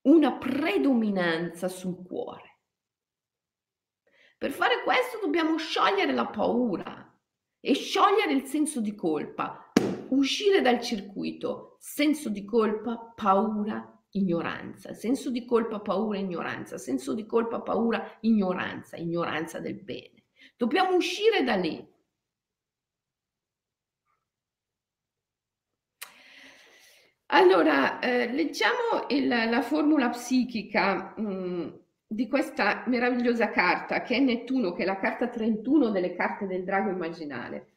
Speaker 1: una predominanza sul cuore. Per fare questo dobbiamo sciogliere la paura e sciogliere il senso di colpa, uscire dal circuito senso di colpa, paura, ignoranza, senso di colpa, paura, ignoranza, senso di colpa, paura, ignoranza, ignoranza del bene. Dobbiamo uscire da lì. Allora, eh, leggiamo il, la formula psichica mh, mm, di questa meravigliosa carta che è Nettuno, che è la carta 31 delle carte del drago immaginale.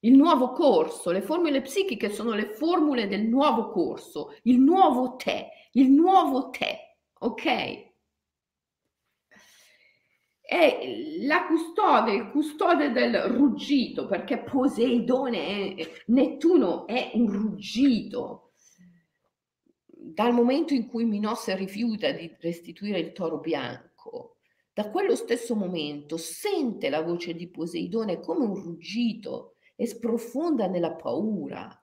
Speaker 1: Il nuovo corso, le formule psichiche sono le formule del nuovo corso, il nuovo te, il nuovo te, ok? è la custode, il custode del ruggito, perché Poseidone, è, Nettuno è un ruggito. Dal momento in cui Minosse rifiuta di restituire il toro bianco, da quello stesso momento sente la voce di Poseidone come un ruggito e sprofonda nella paura,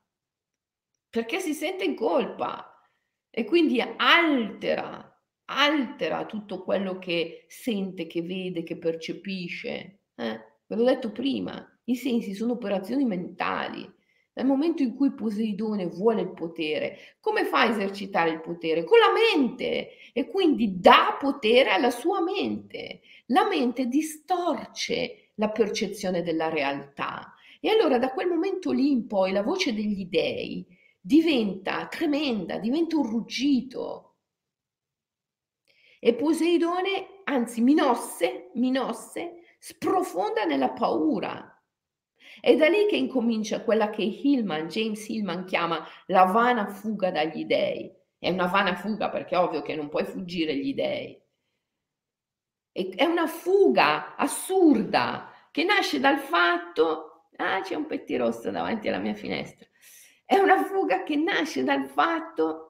Speaker 1: perché si sente in colpa e quindi altera, altera tutto quello che sente, che vede, che percepisce. Eh? Ve l'ho detto prima, i sensi sono operazioni mentali. Nel momento in cui Poseidone vuole il potere, come fa a esercitare il potere? Con la mente e quindi dà potere alla sua mente. La mente distorce la percezione della realtà. E allora da quel momento lì in poi la voce degli dèi diventa tremenda, diventa un ruggito. E Poseidone, anzi Minosse, Minosse, sprofonda nella paura. È da lì che incomincia quella che Hillman, James Hillman chiama la vana fuga dagli dèi. È una vana fuga perché è ovvio che non puoi fuggire gli dèi. È una fuga assurda che nasce dal fatto, ah c'è un pettirosso davanti alla mia finestra, è una fuga che nasce dal fatto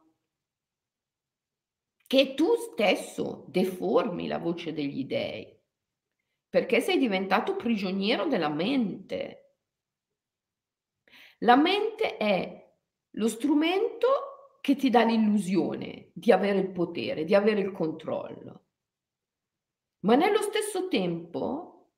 Speaker 1: che tu stesso deformi la voce degli dèi, perché sei diventato prigioniero della mente. La mente è lo strumento che ti dà l'illusione di avere il potere, di avere il controllo, ma nello stesso tempo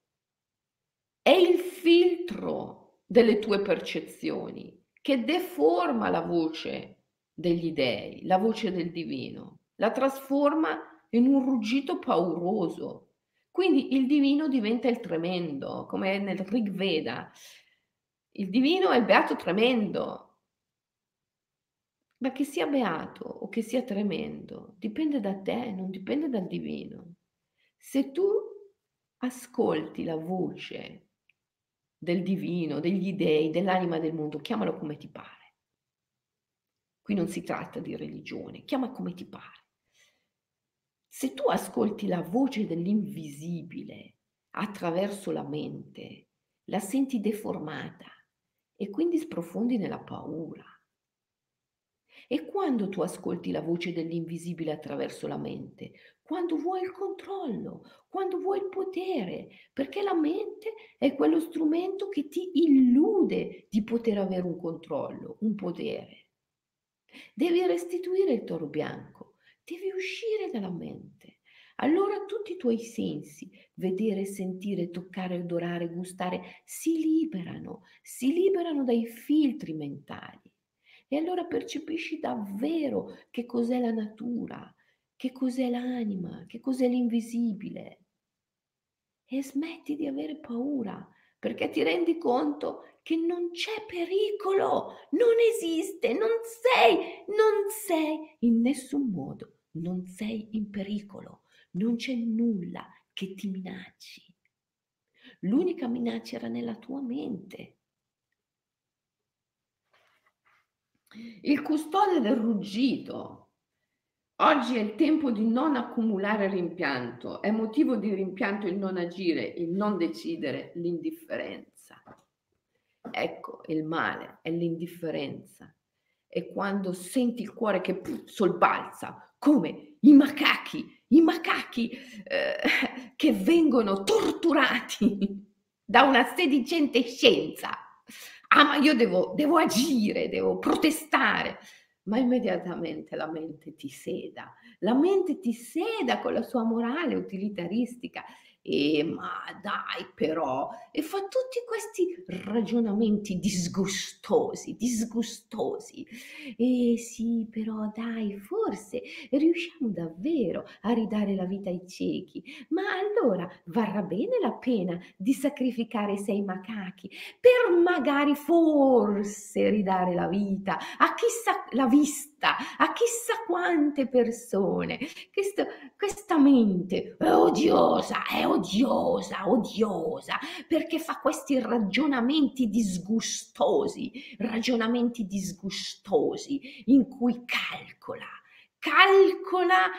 Speaker 1: è il filtro delle tue percezioni che deforma la voce degli dei, la voce del divino, la trasforma in un ruggito pauroso. Quindi il divino diventa il tremendo, come nel Rig Veda. Il divino è il beato tremendo. Ma che sia beato o che sia tremendo, dipende da te, non dipende dal divino. Se tu ascolti la voce del divino, degli dei, dell'anima del mondo, chiamalo come ti pare. Qui non si tratta di religione, chiama come ti pare. Se tu ascolti la voce dell'invisibile attraverso la mente, la senti deformata e quindi sprofondi nella paura. E quando tu ascolti la voce dell'invisibile attraverso la mente, quando vuoi il controllo, quando vuoi il potere, perché la mente è quello strumento che ti illude di poter avere un controllo, un potere. Devi restituire il toro bianco, devi uscire dalla mente. Allora tutti i tuoi sensi, vedere, sentire, toccare, odorare, gustare, si liberano, si liberano dai filtri mentali. E allora percepisci davvero che cos'è la natura, che cos'è l'anima, che cos'è l'invisibile. E smetti di avere paura perché ti rendi conto che non c'è pericolo, non esiste, non sei, non sei in nessun modo, non sei in pericolo, non c'è nulla che ti minacci. L'unica minaccia era nella tua mente. Il custode del ruggito Oggi è il tempo di non accumulare rimpianto, è motivo di rimpianto il non agire, il non decidere, l'indifferenza. Ecco, il male è l'indifferenza. È quando senti il cuore che sobbalza, come i macachi, i macachi eh, che vengono torturati da una sedicente scienza. Ah, ma io devo, devo agire, devo protestare. Ma immediatamente la mente ti seda, la mente ti seda con la sua morale utilitaristica e ma dai però, e fa tutti questi ragionamenti disgustosi, disgustosi. E sì, però dai, forse riusciamo davvero a ridare la vita ai ciechi, ma allora varrà bene la pena di sacrificare sei macachi per magari forse ridare la vita a chissà la vista a chissà quante persone. Questo, questa mente è odiosa, è odiosa, odiosa, perché fa questi ragionamenti disgustosi, ragionamenti disgustosi in cui calcola, calcola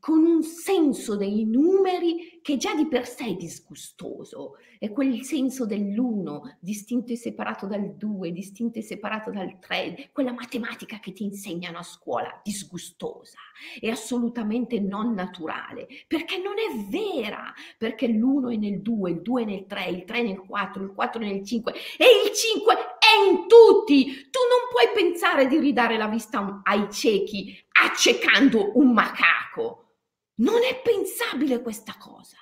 Speaker 1: con un senso dei numeri che già di per sé è disgustoso. È quel senso dell'uno, distinto e separato dal due, distinto e separato dal tre, quella matematica che ti insegnano a scuola, disgustosa, è assolutamente non naturale, perché non è vera, perché l'uno è nel due, il due è nel tre, il tre nel quattro, il quattro nel cinque e il cinque è in tutti. Tu non puoi pensare di ridare la vista ai ciechi accecando un macaco. Non è pensabile questa cosa.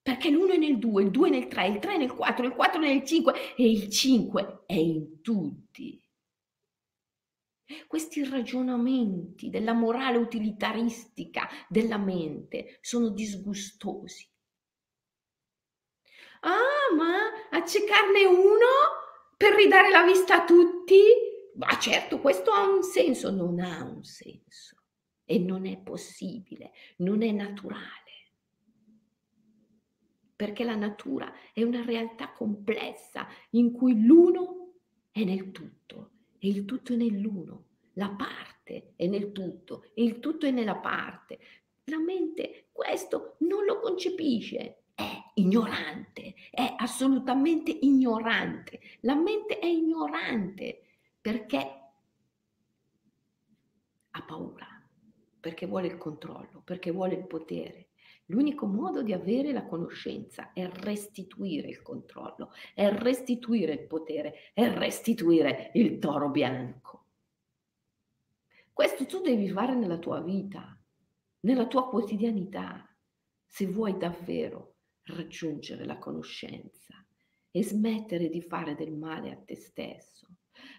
Speaker 1: Perché l'uno è nel 2, il 2 nel 3, il 3 nel 4, il 4 nel 5 e il 5 è in tutti. Questi ragionamenti della morale utilitaristica della mente sono disgustosi. Ah, ma accecarne uno per ridare la vista a tutti? Ma certo, questo ha un senso, non ha un senso e non è possibile, non è naturale. Perché la natura è una realtà complessa in cui l'uno è nel tutto e il tutto è nell'uno, la parte è nel tutto e il tutto è nella parte. La mente questo non lo concepisce, è ignorante, è assolutamente ignorante. La mente è ignorante perché ha paura, perché vuole il controllo, perché vuole il potere. L'unico modo di avere la conoscenza è restituire il controllo, è restituire il potere, è restituire il toro bianco. Questo tu devi fare nella tua vita, nella tua quotidianità, se vuoi davvero raggiungere la conoscenza e smettere di fare del male a te stesso.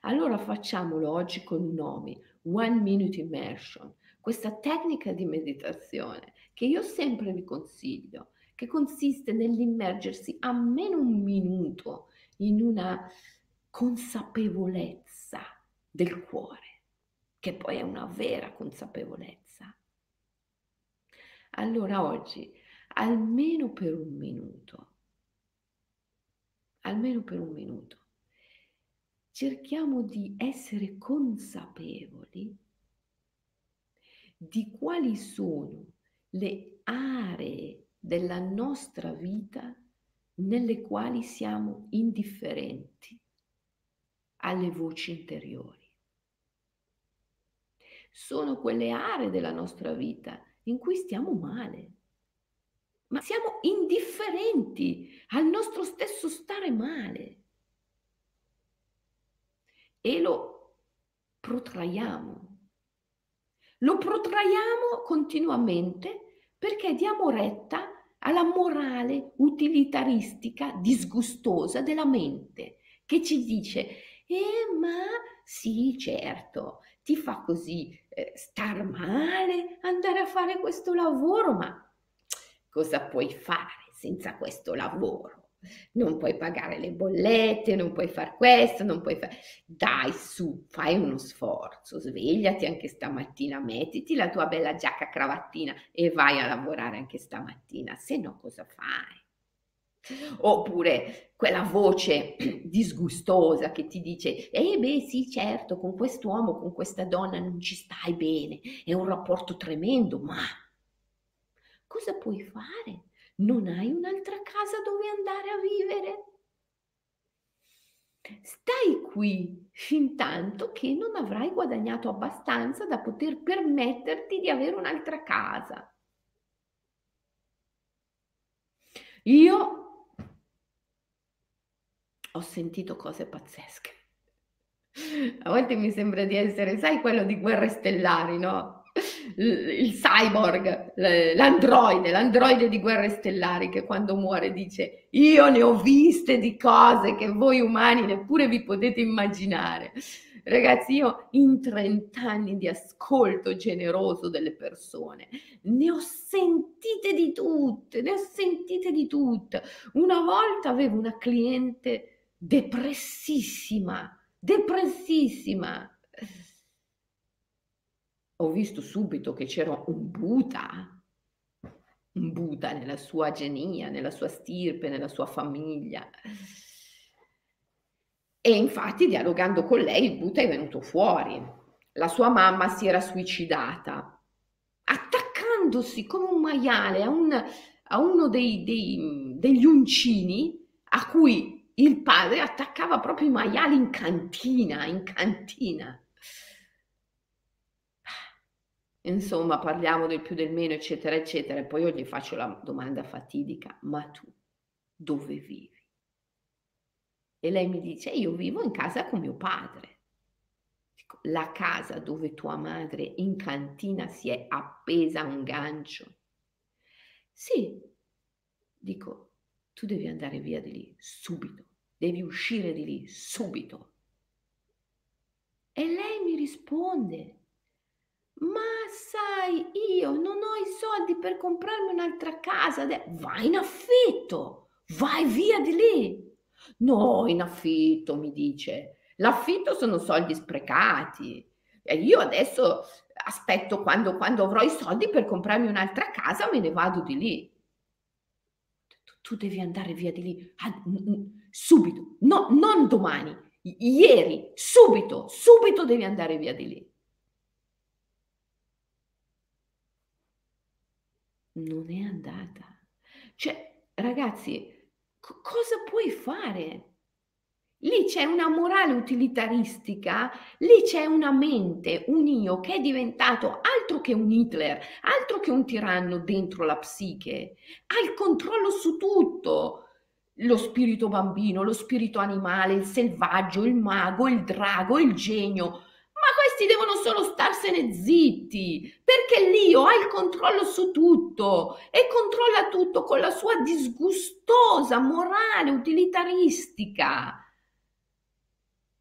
Speaker 1: Allora facciamolo oggi con un nome, One Minute Immersion, questa tecnica di meditazione che io sempre vi consiglio, che consiste nell'immergersi almeno un minuto in una consapevolezza del cuore, che poi è una vera consapevolezza. Allora oggi, almeno per un minuto, almeno per un minuto, cerchiamo di essere consapevoli di quali sono le aree della nostra vita nelle quali siamo indifferenti alle voci interiori. Sono quelle aree della nostra vita in cui stiamo male, ma siamo indifferenti al nostro stesso stare male e lo protraiamo. Lo protraiamo continuamente perché diamo retta alla morale utilitaristica disgustosa della mente che ci dice, eh ma sì certo, ti fa così eh, star male andare a fare questo lavoro, ma cosa puoi fare senza questo lavoro? Non puoi pagare le bollette, non puoi fare questo, non puoi fare... Dai su, fai uno sforzo, svegliati anche stamattina, mettiti la tua bella giacca cravattina e vai a lavorare anche stamattina, se no cosa fai? Oppure quella voce disgustosa che ti dice, eh beh sì certo, con quest'uomo, con questa donna non ci stai bene, è un rapporto tremendo, ma cosa puoi fare? Non hai un'altra casa dove andare a vivere? Stai qui fin tanto che non avrai guadagnato abbastanza da poter permetterti di avere un'altra casa. Io ho sentito cose pazzesche. A volte mi sembra di essere, sai, quello di guerre stellari, no? Il cyborg, l'androide, l'androide di guerre stellari che quando muore dice io ne ho viste di cose che voi umani neppure vi potete immaginare. Ragazzi, io in 30 anni di ascolto generoso delle persone ne ho sentite di tutte, ne ho sentite di tutte. Una volta avevo una cliente depressissima, depressissima ho visto subito che c'era un Buddha, un Buddha nella sua genia, nella sua stirpe, nella sua famiglia. E infatti dialogando con lei il Buddha è venuto fuori. la sua mamma si era suicidata, attaccandosi come un maiale a, un, a uno dei, dei, degli uncini a cui il padre attaccava proprio i maiali in cantina, in cantina. Insomma, parliamo del più del meno, eccetera, eccetera. E poi io gli faccio la domanda fatidica, ma tu dove vivi? E lei mi dice, io vivo in casa con mio padre. Dico, la casa dove tua madre in cantina si è appesa a un gancio. Sì, dico, tu devi andare via di lì subito, devi uscire di lì subito. E lei mi risponde, ma sai, io non ho i soldi per comprarmi un'altra casa, vai in affitto, vai via di lì. No, in affitto, mi dice. L'affitto sono soldi sprecati. E io adesso aspetto quando, quando avrò i soldi per comprarmi un'altra casa, me ne vado di lì. Tu, tu devi andare via di lì ah, subito, no, non domani, ieri, subito, subito devi andare via di lì. Non è andata. Cioè, ragazzi, co- cosa puoi fare? Lì c'è una morale utilitaristica, lì c'è una mente, un io che è diventato altro che un Hitler, altro che un tiranno dentro la psiche, ha il controllo su tutto. Lo spirito bambino, lo spirito animale, il selvaggio, il mago, il drago, il genio, questi devono solo starsene zitti, perché l'io ha il controllo su tutto e controlla tutto con la sua disgustosa morale utilitaristica.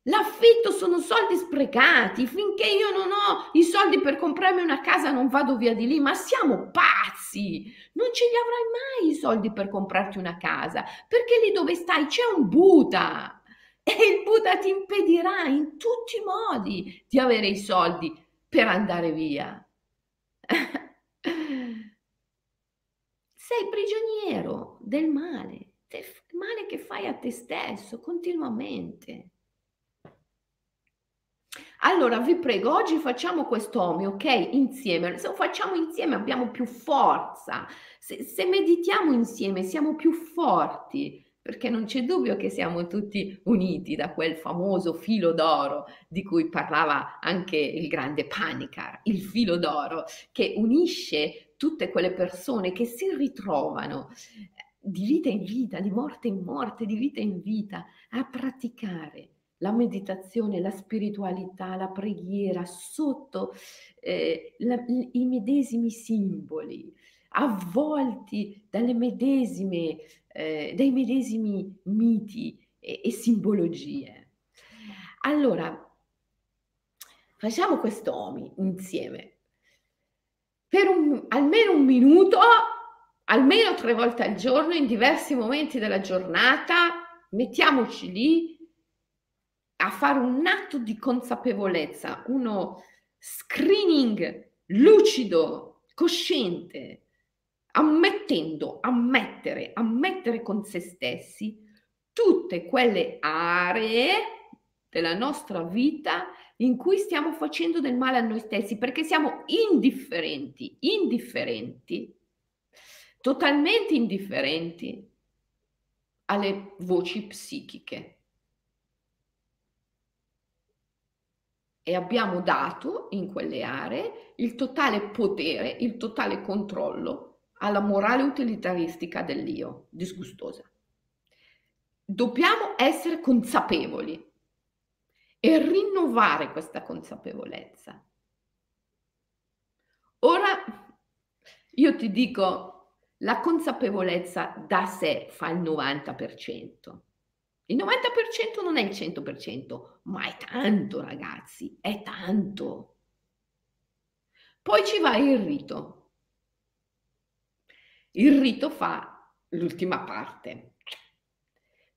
Speaker 1: L'affitto sono soldi sprecati, finché io non ho i soldi per comprarmi una casa non vado via di lì, ma siamo pazzi, non ce li avrai mai i soldi per comprarti una casa, perché lì dove stai c'è un Buddha e il Buddha ti impedirà in tutti i modi di avere i soldi per andare via. Sei prigioniero del male, del male che fai a te stesso continuamente. Allora vi prego, oggi facciamo questo omio, ok? Insieme. Se lo facciamo insieme abbiamo più forza. Se, se meditiamo insieme siamo più forti perché non c'è dubbio che siamo tutti uniti da quel famoso filo d'oro di cui parlava anche il grande Panicar, il filo d'oro che unisce tutte quelle persone che si ritrovano di vita in vita, di morte in morte, di vita in vita, a praticare la meditazione, la spiritualità, la preghiera sotto eh, la, i medesimi simboli, avvolti dalle medesime eh, dai medesimi miti e, e simbologie. Allora, facciamo questo OMI insieme per un, almeno un minuto, almeno tre volte al giorno, in diversi momenti della giornata, mettiamoci lì a fare un atto di consapevolezza, uno screening lucido, cosciente ammettendo, ammettere, ammettere con se stessi tutte quelle aree della nostra vita in cui stiamo facendo del male a noi stessi perché siamo indifferenti, indifferenti, totalmente indifferenti alle voci psichiche. E abbiamo dato in quelle aree il totale potere, il totale controllo alla morale utilitaristica dell'io, disgustosa. Dobbiamo essere consapevoli e rinnovare questa consapevolezza. Ora io ti dico, la consapevolezza da sé fa il 90%. Il 90% non è il 100%, ma è tanto ragazzi, è tanto. Poi ci va il rito. Il rito fa l'ultima parte.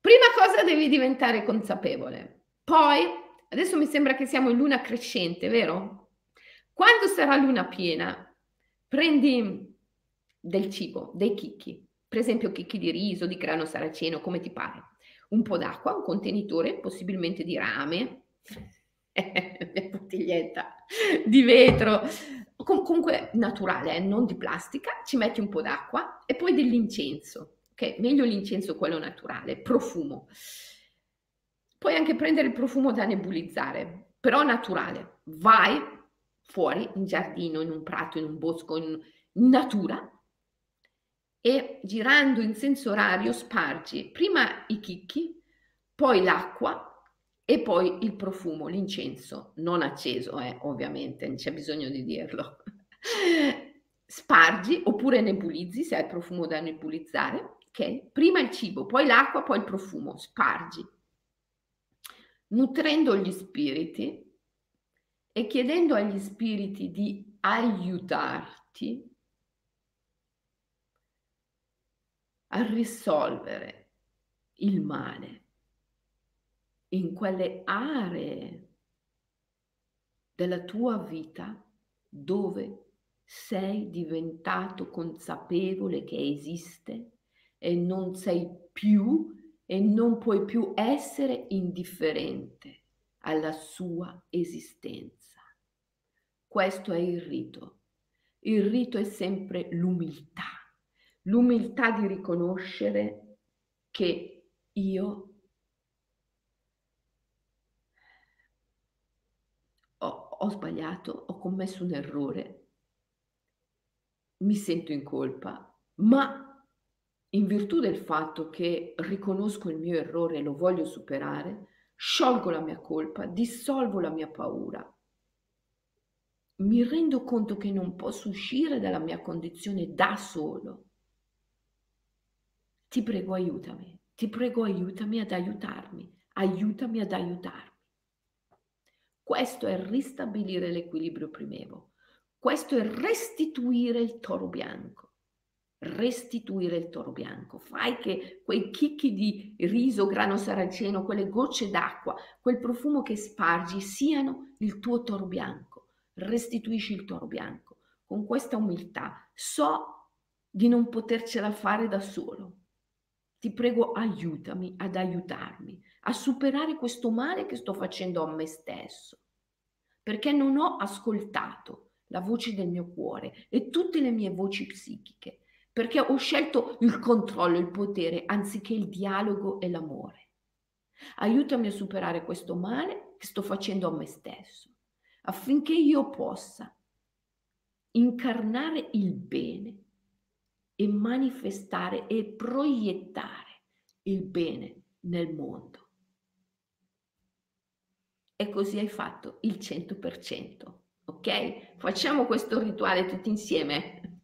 Speaker 1: Prima cosa devi diventare consapevole. Poi, adesso mi sembra che siamo in luna crescente, vero? Quando sarà luna piena, prendi del cibo, dei chicchi, per esempio chicchi di riso, di grano saraceno, come ti pare. Un po' d'acqua, un contenitore, possibilmente di rame, bottiglietta di vetro, Com- comunque naturale, eh, non di plastica, ci metti un po' d'acqua e poi dell'incenso, ok? Meglio l'incenso quello naturale, profumo. Puoi anche prendere il profumo da nebulizzare, però naturale. Vai fuori in giardino, in un prato, in un bosco, in, natura e girando in senso orario spargi prima i chicchi, poi l'acqua e poi il profumo, l'incenso, non acceso, eh, ovviamente, non c'è bisogno di dirlo. Spargi oppure nebulizzi se hai il profumo da nebulizzare, ok? Prima il cibo, poi l'acqua, poi il profumo, spargi. Nutrendo gli spiriti e chiedendo agli spiriti di aiutarti a risolvere il male in quelle aree della tua vita dove sei diventato consapevole che esiste e non sei più e non puoi più essere indifferente alla sua esistenza. Questo è il rito. Il rito è sempre l'umiltà, l'umiltà di riconoscere che io ho sbagliato, ho commesso un errore, mi sento in colpa, ma in virtù del fatto che riconosco il mio errore e lo voglio superare, sciolgo la mia colpa, dissolvo la mia paura. Mi rendo conto che non posso uscire dalla mia condizione da solo. Ti prego aiutami, ti prego aiutami ad aiutarmi, aiutami ad aiutarmi. Questo è ristabilire l'equilibrio primevo. Questo è restituire il toro bianco. Restituire il toro bianco. Fai che quei chicchi di riso, grano saraceno, quelle gocce d'acqua, quel profumo che spargi siano il tuo toro bianco. Restituisci il toro bianco. Con questa umiltà so di non potercela fare da solo. Ti prego, aiutami ad aiutarmi a superare questo male che sto facendo a me stesso, perché non ho ascoltato la voce del mio cuore e tutte le mie voci psichiche, perché ho scelto il controllo, il potere, anziché il dialogo e l'amore. Aiutami a superare questo male che sto facendo a me stesso, affinché io possa incarnare il bene e manifestare e proiettare il bene nel mondo e così hai fatto il 100%. Ok? Facciamo questo rituale tutti insieme.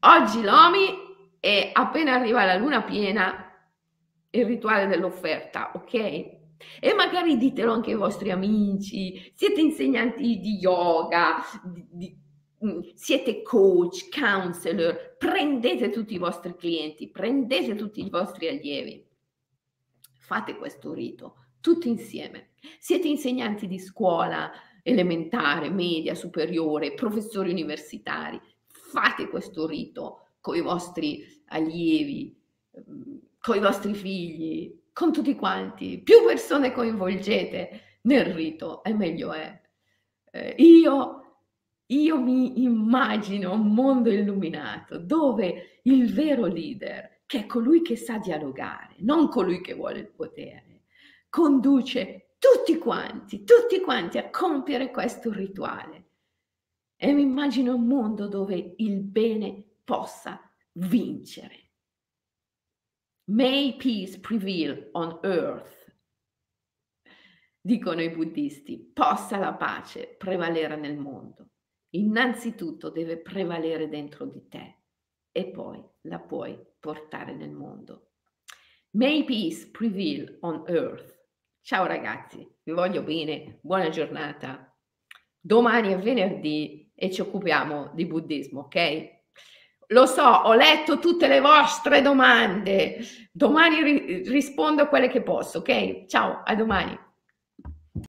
Speaker 1: Oggi l'OMI e appena arriva la luna piena il rituale dell'offerta, ok? E magari ditelo anche ai vostri amici, siete insegnanti di yoga, di, di, mm, siete coach, counselor, prendete tutti i vostri clienti, prendete tutti i vostri allievi, fate questo rito tutti insieme. Siete insegnanti di scuola elementare, media, superiore, professori universitari, fate questo rito con i vostri allievi, ehm, con i vostri figli, con tutti quanti. Più persone coinvolgete nel rito e meglio è. Eh, io io mi immagino un mondo illuminato dove il vero leader, che è colui che sa dialogare, non colui che vuole il potere, conduce tutti quanti, tutti quanti a compiere questo rituale. E mi immagino un mondo dove il bene possa vincere. May peace prevail on earth. Dicono i buddisti, possa la pace prevalere nel mondo. Innanzitutto deve prevalere dentro di te e poi la puoi portare nel mondo. May peace prevail on earth. Ciao ragazzi, vi voglio bene, buona giornata. Domani è venerdì e ci occupiamo di buddismo, ok? Lo so, ho letto tutte le vostre domande. Domani ri- rispondo a quelle che posso, ok? Ciao, a domani.